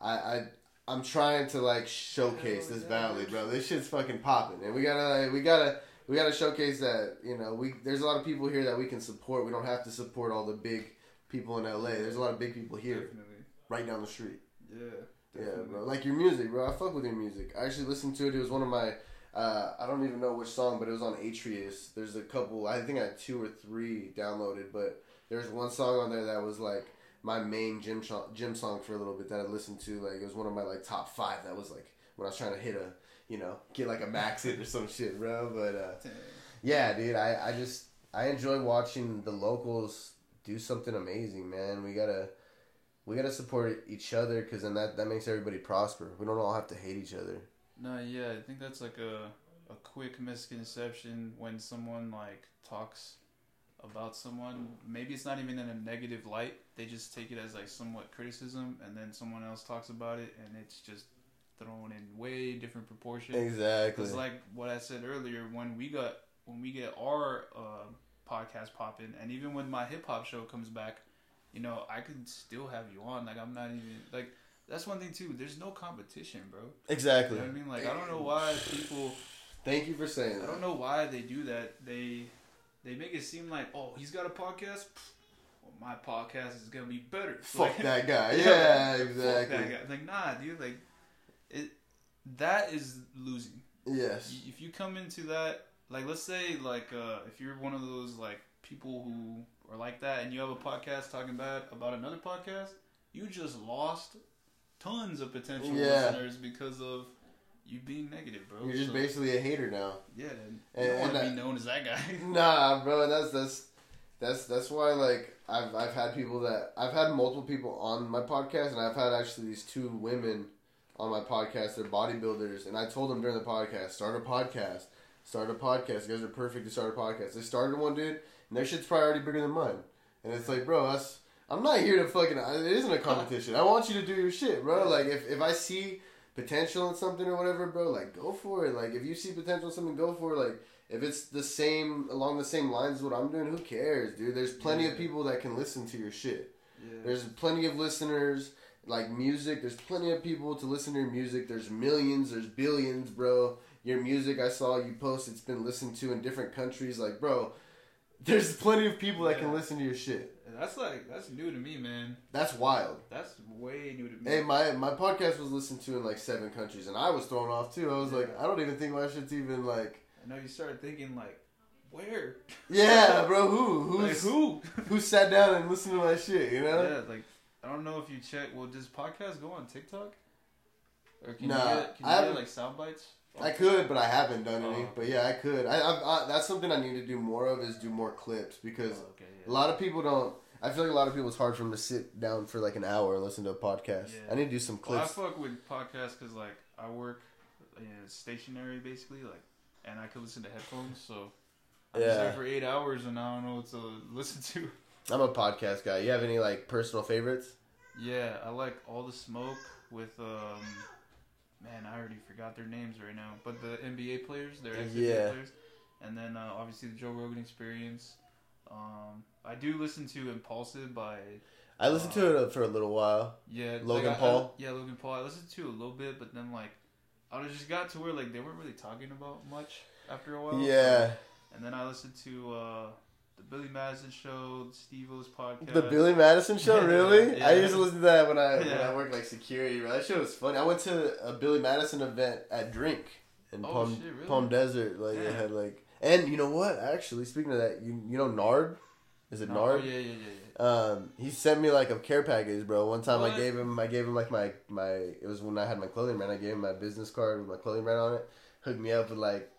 Speaker 1: I I I'm trying to like showcase this valley, bro. This shit's fucking popping, and we gotta like, we gotta. We gotta showcase that you know we there's a lot of people here that we can support. We don't have to support all the big people in LA. There's a lot of big people here,
Speaker 2: Definitely.
Speaker 1: right down the street.
Speaker 2: Yeah.
Speaker 1: Yeah, bro. Like your music, bro. I fuck with your music. I actually listened to it. It was one of my. Uh, I don't even know which song, but it was on Atrius. There's a couple. I think I had two or three downloaded, but there's one song on there that was like my main gym sh- gym song for a little bit that I listened to. Like it was one of my like top five. That was like when I was trying to hit a, you know, get like a max hit or some shit, bro. But uh, yeah, dude. I I just I enjoy watching the locals do something amazing, man. We gotta. We gotta support each other because then that, that makes everybody prosper. We don't all have to hate each other.
Speaker 2: No, yeah, I think that's like a a quick misconception when someone like talks about someone. Maybe it's not even in a negative light. They just take it as like somewhat criticism, and then someone else talks about it, and it's just thrown in way different proportion.
Speaker 1: Exactly.
Speaker 2: Because like what I said earlier, when we got when we get our uh, podcast popping, and even when my hip hop show comes back, you know, I could still have you on. Like I'm not even like that's one thing too. There's no competition, bro.
Speaker 1: exactly.
Speaker 2: You know what I mean? Like I don't know why people.
Speaker 1: Thank you for saying
Speaker 2: I
Speaker 1: that.
Speaker 2: don't know why they do that. They they make it seem like oh he's got a podcast. Well, my podcast is gonna be better.
Speaker 1: Fuck
Speaker 2: Like,
Speaker 1: that guy.
Speaker 2: yeah,
Speaker 1: Yeah,
Speaker 2: fuck
Speaker 1: exactly.
Speaker 2: that guy. Like nah, dude. Like it. That is losing.
Speaker 1: Yes.
Speaker 2: If you come into that like let's say like uh if you're one of those like people who are like that and you have a podcast talking bad about another podcast you just lost tons of potential
Speaker 1: Yeah.
Speaker 2: listeners because of you being negative bro
Speaker 1: You're just
Speaker 2: So,
Speaker 1: basically a hater now.
Speaker 2: yeah then
Speaker 1: And-
Speaker 2: you don't want to be known as that guy
Speaker 1: Nah, bro. That's that's that's that's why like I've I've had people that I've had multiple people on my podcast, and I've had actually these two women on my podcast. They're bodybuilders, and I told them during the podcast, start a podcast, start a podcast. You guys are perfect to start a podcast. They started one, dude, and their shit's probably already bigger than mine. And it's like, bro, that's I'm not here to fucking. It isn't a competition. I want you to do your shit, bro. Like if if I see potential in something or whatever, bro, like go for it. Like if you see potential in something, go for it. Like if it's the same along the same lines as what I'm doing, who cares, dude? There's plenty of people that can listen to your shit.
Speaker 2: yeah
Speaker 1: There's plenty of listeners like music. There's plenty of people to listen to your music. There's millions. There's billions, bro. Your music, I saw you post. It's been listened to in different countries. Like, bro, there's plenty of people that can listen to your shit.
Speaker 2: that's like that's new to me man
Speaker 1: That's wild.
Speaker 2: that's way new to me
Speaker 1: Hey, my my podcast was listened to in like seven countries, and I was thrown off too. I was like, I don't even think my shit's even like,
Speaker 2: I know you started thinking like where
Speaker 1: yeah, bro. Who
Speaker 2: like who
Speaker 1: who sat down and listened to my shit? You know?
Speaker 2: Yeah, like I don't know if you check. Well, does podcast go on TikTok? Or can
Speaker 1: Nah,
Speaker 2: you get can
Speaker 1: I
Speaker 2: get like sound bites?
Speaker 1: I could, but I haven't done any.
Speaker 2: Oh.
Speaker 1: But yeah, I could. I, I, I that's something I need to do more of is do more clips because
Speaker 2: Oh, okay,
Speaker 1: a lot of people don't. I feel like a lot of people it's hard for them to sit down for like an hour and listen to a podcast.
Speaker 2: Yeah.
Speaker 1: I need to do some
Speaker 2: Well, I
Speaker 1: clips.
Speaker 2: fuck with podcasts because like I work in stationary basically, like, and I could listen to headphones. So I'm just
Speaker 1: Yeah.
Speaker 2: there for eight hours and I don't know what to listen to.
Speaker 1: I'm a podcast guy. You have any like personal favorites?
Speaker 2: Yeah, I like all the smoke with um. Man, I already forgot their names right now, but the NBA players, they're ex NBA
Speaker 1: Yeah.
Speaker 2: players, and then uh, obviously the Joe Rogan Experience. Um, I do listen to Impulsive by
Speaker 1: I listened to it for a little while.
Speaker 2: yeah
Speaker 1: Logan
Speaker 2: like, I-
Speaker 1: Paul?
Speaker 2: I, yeah, Logan Paul. I listened to a little bit, but then like I just got to where like they weren't really talking about much after a while.
Speaker 1: Yeah,
Speaker 2: and then I listened to uh, the Billy Madison Show, Steve O's podcast.
Speaker 1: the Billy Madison show.
Speaker 2: Yeah,
Speaker 1: Really? I used to listen to that when I when I worked like security. Bro. That show was funny. I went to a Billy Madison event at Drink in
Speaker 2: Oh,
Speaker 1: Palm
Speaker 2: shit, really?
Speaker 1: Palm Desert. Like it had like, and you know what? Actually, speaking of that, you you know Nard? Is it
Speaker 2: No,
Speaker 1: Nard?
Speaker 2: Oh, yeah, yeah, yeah,
Speaker 1: Um, he sent me like a care package, bro. One time
Speaker 2: What?
Speaker 1: I gave him, I gave him like my my. It was when I had my clothing brand. I gave him my business card with my clothing brand on it. Hooked me up with like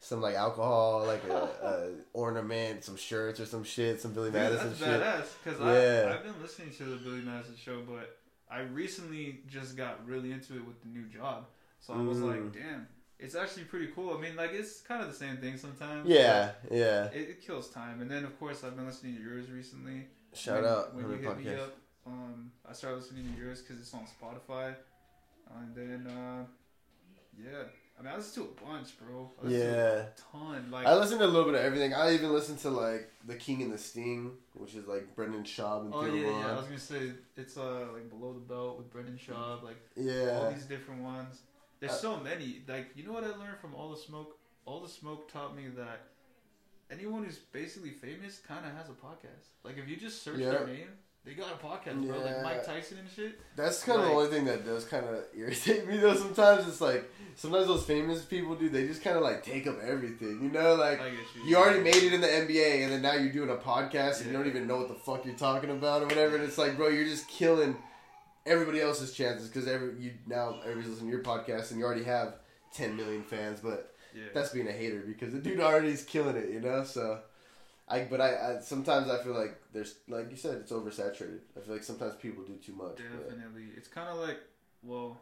Speaker 1: some like alcohol, like a, a ornament, some shirts or some shit, some Billy
Speaker 2: Dude,
Speaker 1: Madison
Speaker 2: that's
Speaker 1: shit.
Speaker 2: badass. Because
Speaker 1: Yeah.
Speaker 2: I've been listening to the Billy Madison show, but I recently just got really into it with the new job. So I was
Speaker 1: Mm.
Speaker 2: like, damn, it's actually pretty cool. I mean, like it's kind of the same thing sometimes.
Speaker 1: Yeah, yeah.
Speaker 2: It, it kills time. And then of course I've been listening to yours recently.
Speaker 1: Shout
Speaker 2: when,
Speaker 1: out
Speaker 2: when you hit me up. Um, I started listening to yours because it's on Spotify, and then uh, yeah, I mean I listen to a bunch, bro. I listen to
Speaker 1: Yeah.
Speaker 2: a ton. Like
Speaker 1: I listen to a little bit of everything. I even listen to like The King and the Sting, which is like Brendan Schaub and
Speaker 2: oh
Speaker 1: Theo
Speaker 2: yeah,
Speaker 1: Von.
Speaker 2: yeah. I was gonna say it's uh like below the belt with Brendan Schaub, like
Speaker 1: yeah, all
Speaker 2: these different ones. There's
Speaker 1: Uh,
Speaker 2: so many. Like you know what I learned from all the smoke. All the smoke taught me that anyone who's basically famous kind of has a podcast. Like if you just search
Speaker 1: Yeah.
Speaker 2: their name, they got a podcast, bro. Like Mike Tyson and shit.
Speaker 1: That's kind of
Speaker 2: Like-
Speaker 1: the only thing that does kind of irritate me though. Sometimes it's like sometimes those famous people do. They just kind of like take up everything. You know, like
Speaker 2: you.
Speaker 1: you already made it in the NBA, and then now you're doing a podcast, and you don't even know what the fuck you're talking about or whatever. And it's like, bro, you're just killing everybody else's chances because every you now everybody's listening to your podcast, and you already have 10 million fans. But
Speaker 2: Yeah.
Speaker 1: that's being a hater because the dude already is killing it, you know. So, I but I, I sometimes I feel like there's like you said it's oversaturated. I feel like sometimes people do too much.
Speaker 2: Definitely. It's kind of like, well,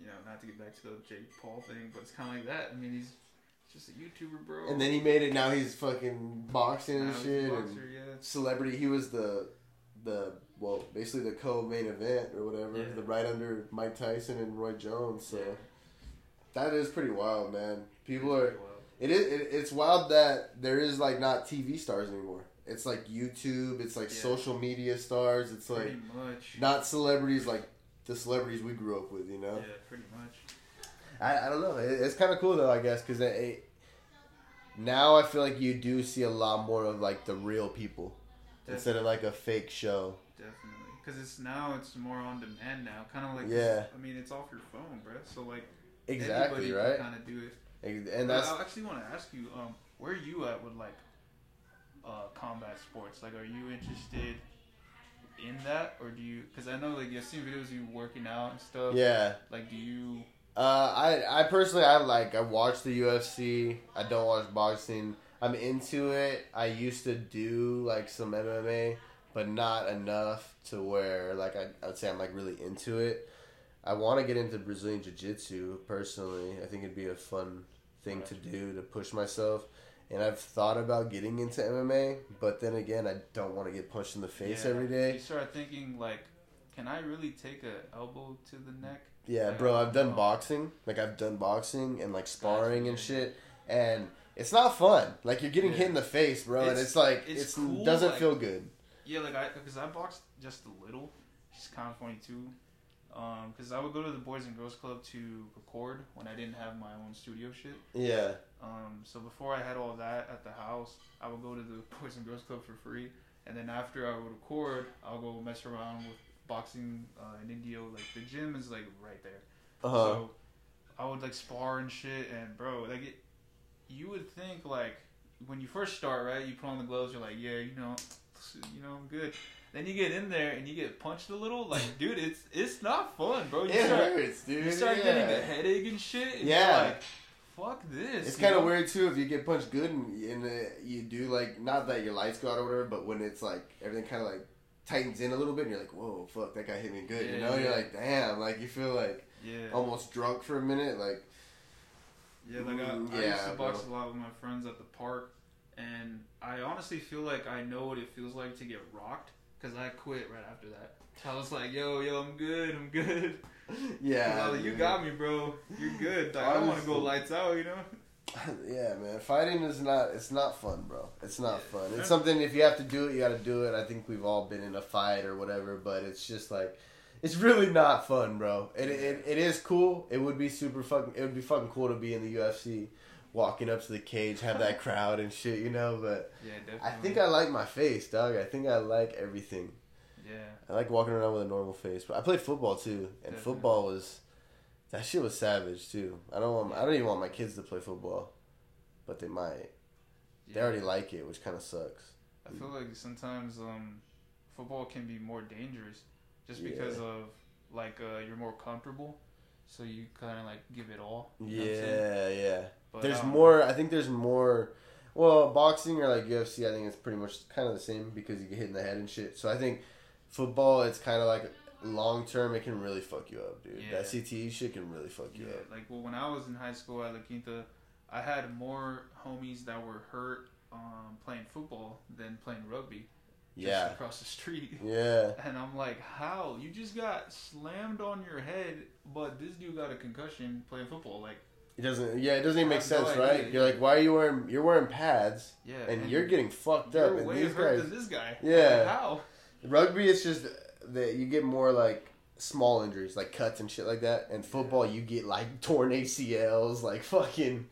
Speaker 2: you know, not to get back to the Jake Paul thing, but it's kind of like that. I mean, he's just a YouTuber, bro.
Speaker 1: And then he made it. Now he's fucking boxing
Speaker 2: Now
Speaker 1: and shit.
Speaker 2: boxer,
Speaker 1: and
Speaker 2: yeah.
Speaker 1: celebrity. He was the the well, basically the co-main event or whatever.
Speaker 2: Yeah.
Speaker 1: The right under Mike Tyson and Roy Jones. So that is pretty wild, man. People are. It is. It, it's wild that there is like not TV stars anymore. It's like YouTube. It's like
Speaker 2: Yeah.
Speaker 1: social media stars. It's like
Speaker 2: much.
Speaker 1: not celebrities like the celebrities we grew up with. You know.
Speaker 2: Yeah, pretty much.
Speaker 1: I, I don't know. It, it's kind of cool though, I guess, because it, it, now I feel like you do see a lot more of like the real people instead of like a fake show.
Speaker 2: Definitely. Because it's now, it's more on demand now. Kind of like,
Speaker 1: Yeah.
Speaker 2: I mean, it's off your phone, bro. So, like,
Speaker 1: Exactly right,
Speaker 2: kind of do it.
Speaker 1: And that's
Speaker 2: I actually want to ask you, um, where are you at with, like, uh, combat sports? Like, are you interested in that? Or do you, because I know, like, you've seen videos of you working out and stuff.
Speaker 1: yeah.
Speaker 2: Like, do you,
Speaker 1: Uh, I I personally I like I watch the UFC. I don't watch boxing. I'm into it. I used to do like some MMA, but not enough to where like I I'd say I'm like really into it. I want to get into Brazilian Jiu Jitsu personally. I think it'd be a fun thing to do to push myself. And I've thought about getting into MMA, but then again, I don't want to get punched in the face
Speaker 2: Yeah.
Speaker 1: every
Speaker 2: you start thinking, like, can I really take a elbow to the neck?
Speaker 1: Yeah,
Speaker 2: Like,
Speaker 1: bro, I've done
Speaker 2: know.
Speaker 1: boxing. Like I've done boxing and like sparring and shit, and it's not fun. Like you're getting
Speaker 2: Yeah.
Speaker 1: hit in the face, bro, and
Speaker 2: It's-
Speaker 1: it's like
Speaker 2: it's
Speaker 1: it's,
Speaker 2: cool,
Speaker 1: doesn't
Speaker 2: like-
Speaker 1: feel good.
Speaker 2: Yeah, like I, because I boxed just a little. It's kind of funny too. Um, because I would go to the Boys and Girls Club to record when I didn't have my own studio shit.
Speaker 1: Yeah,
Speaker 2: Um, so before I had all that at the house, I would go to the Boys and Girls Club for free, and then after I would record, I'll go mess around with boxing uh, in Indio. Like the gym is like right there.
Speaker 1: uh huh.
Speaker 2: So I would like spar and shit, and bro, like it, you would think like when you first start, right? You put on the gloves, you're like, yeah, you know, you know, I'm good. Then you get in there and you get punched a little, like, dude, it's it's not fun, bro. You
Speaker 1: it
Speaker 2: start,
Speaker 1: hurts, dude.
Speaker 2: you start
Speaker 1: yeah.
Speaker 2: getting a headache and shit. And
Speaker 1: Yeah.
Speaker 2: Like, fuck this.
Speaker 1: It's kind of weird too if you get punched good and, and uh, you do like not that your lights go out or whatever, but when it's like everything kind of like tightens in a little bit, and you're like, whoa, fuck, that guy hit me good. you
Speaker 2: Yeah,
Speaker 1: know, you're like, damn, like you feel like
Speaker 2: Yeah.
Speaker 1: almost drunk for a minute, like.
Speaker 2: Yeah, like I,
Speaker 1: Mm,
Speaker 2: I used to box
Speaker 1: bro.
Speaker 2: a lot with my friends at the park, and I honestly feel like I know what it feels like to get rocked because I quit right after that. I was like, yo, yo, I'm good, I'm good. 'Cause I
Speaker 1: Yeah,
Speaker 2: was like, you got me, bro. You're good. Like, I don't want to go lights out, you know.
Speaker 1: yeah, man. Fighting is not. It's not fun, bro. It's not
Speaker 2: Yeah.
Speaker 1: fun. It's something. If you have to do it, you got to do it. I think we've all been in a fight or whatever, but it's just like, it's really not fun, bro. It it, it is cool. It would be super fucking. It would be fucking cool to be in the UFC, walking up to the cage, have that crowd and shit, you know. But
Speaker 2: Yeah, definitely.
Speaker 1: I think I like my face, dog. I think I like everything.
Speaker 2: Yeah.
Speaker 1: I like walking around with a normal face. But I played football too, and
Speaker 2: Definitely.
Speaker 1: football was. That shit was savage too. I don't want. I don't even want my kids to play football, but they might. They already like it, which kind of sucks.
Speaker 2: I feel like sometimes um, football can be more dangerous, just because
Speaker 1: Yeah.
Speaker 2: of like uh, you're more comfortable, so you kind of like give it all. you know what I'm?
Speaker 1: Yeah, yeah.
Speaker 2: But,
Speaker 1: There's
Speaker 2: um,
Speaker 1: more. I think there's more. Well, boxing or like UFC, I think it's pretty much kind of the same because you get hit in the head and shit. So I think football, it's kind of like long term, it can really fuck you up, dude.
Speaker 2: Yeah.
Speaker 1: That CTE shit can really fuck you
Speaker 2: Yeah,
Speaker 1: up.
Speaker 2: like well, when I was in high school at La Quinta, I had more homies that were hurt um, playing football than playing rugby. Just
Speaker 1: Yeah,
Speaker 2: across the street.
Speaker 1: yeah,
Speaker 2: And I'm like, how? You just got slammed on your head, but this dude got a concussion playing football. Like,
Speaker 1: it doesn't. Yeah, it doesn't even make
Speaker 2: have no
Speaker 1: sense, right? You're like, why are you wearing? You're wearing pads,
Speaker 2: yeah.
Speaker 1: and you're getting fucked up.
Speaker 2: you're
Speaker 1: And
Speaker 2: way
Speaker 1: these
Speaker 2: hurt
Speaker 1: guys,
Speaker 2: than this guy.
Speaker 1: Yeah.
Speaker 2: Like, how?
Speaker 1: rugby, it's just that you get more like small injuries, like cuts and shit like that. And football, you get like torn ACLs, like fucking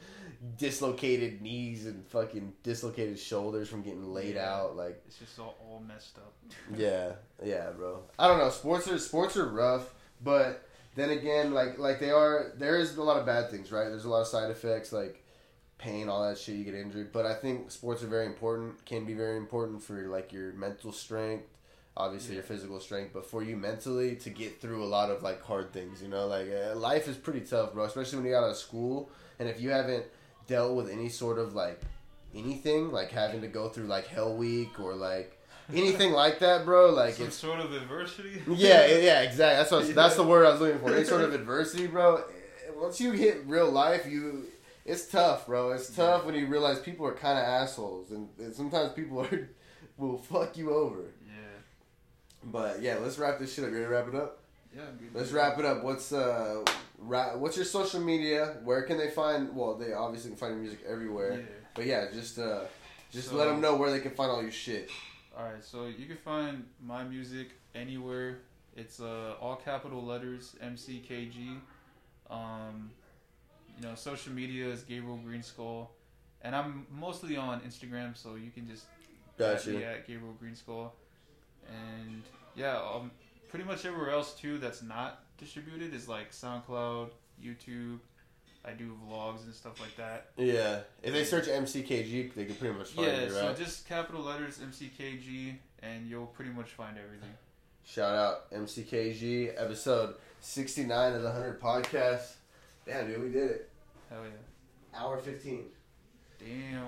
Speaker 1: dislocated knees and fucking dislocated shoulders from getting laid
Speaker 2: Yeah.
Speaker 1: out. Like,
Speaker 2: It's just all, all messed up.
Speaker 1: yeah, yeah, bro. I don't know. Sports are sports are rough, but then again, like like they are. There is a lot of bad things, right? There's a lot of side effects, like pain, all that shit. You get injured, but I think sports are very important. Can be very important for like your mental strength, obviously your physical strength, but for you mentally to get through a lot of like hard things. You know, like uh, life is pretty tough, bro. Especially when you get out of school, and if you haven't dealt with any sort of like anything, like having to go through like Hell Week or like anything like that, bro. Like
Speaker 2: Some
Speaker 1: it's
Speaker 2: sort of adversity.
Speaker 1: yeah, yeah, exactly. That's what,
Speaker 2: Yeah.
Speaker 1: that's the word I was looking for. Any sort of adversity, bro. Once you hit real life, you it's tough, bro. It's tough when you realize people are kind of assholes, and, and sometimes people are will fuck you over.
Speaker 2: Yeah.
Speaker 1: But yeah, let's wrap this shit up. You ready to wrap it up?
Speaker 2: Yeah.
Speaker 1: Let's wrap it up. What's uh, ra- what's your social media? Where can they find? Well, they obviously can find your music everywhere.
Speaker 2: Yeah.
Speaker 1: But yeah, just uh, just
Speaker 2: So-
Speaker 1: let them know where they can find all your shit.
Speaker 2: All right, so you can find my music anywhere. It's uh, all capital letters MCKG. Um, you know, social media is Gabriel Green Skull, and I'm mostly on Instagram, so you can just at me at Gabriel Green Skull. And yeah, um, pretty much everywhere else too that's not distributed is like SoundCloud, YouTube. I do vlogs and stuff like that.
Speaker 1: Yeah, if they search MCKG, they can pretty much find
Speaker 2: it.
Speaker 1: Yeah,
Speaker 2: so
Speaker 1: right?
Speaker 2: just capital letters MCKG, and you'll pretty much find everything.
Speaker 1: Shout out MCKG, episode 69 of the 100 podcast. Damn, dude, we did it.
Speaker 2: Hell yeah.
Speaker 1: Hour 15.
Speaker 2: Damn.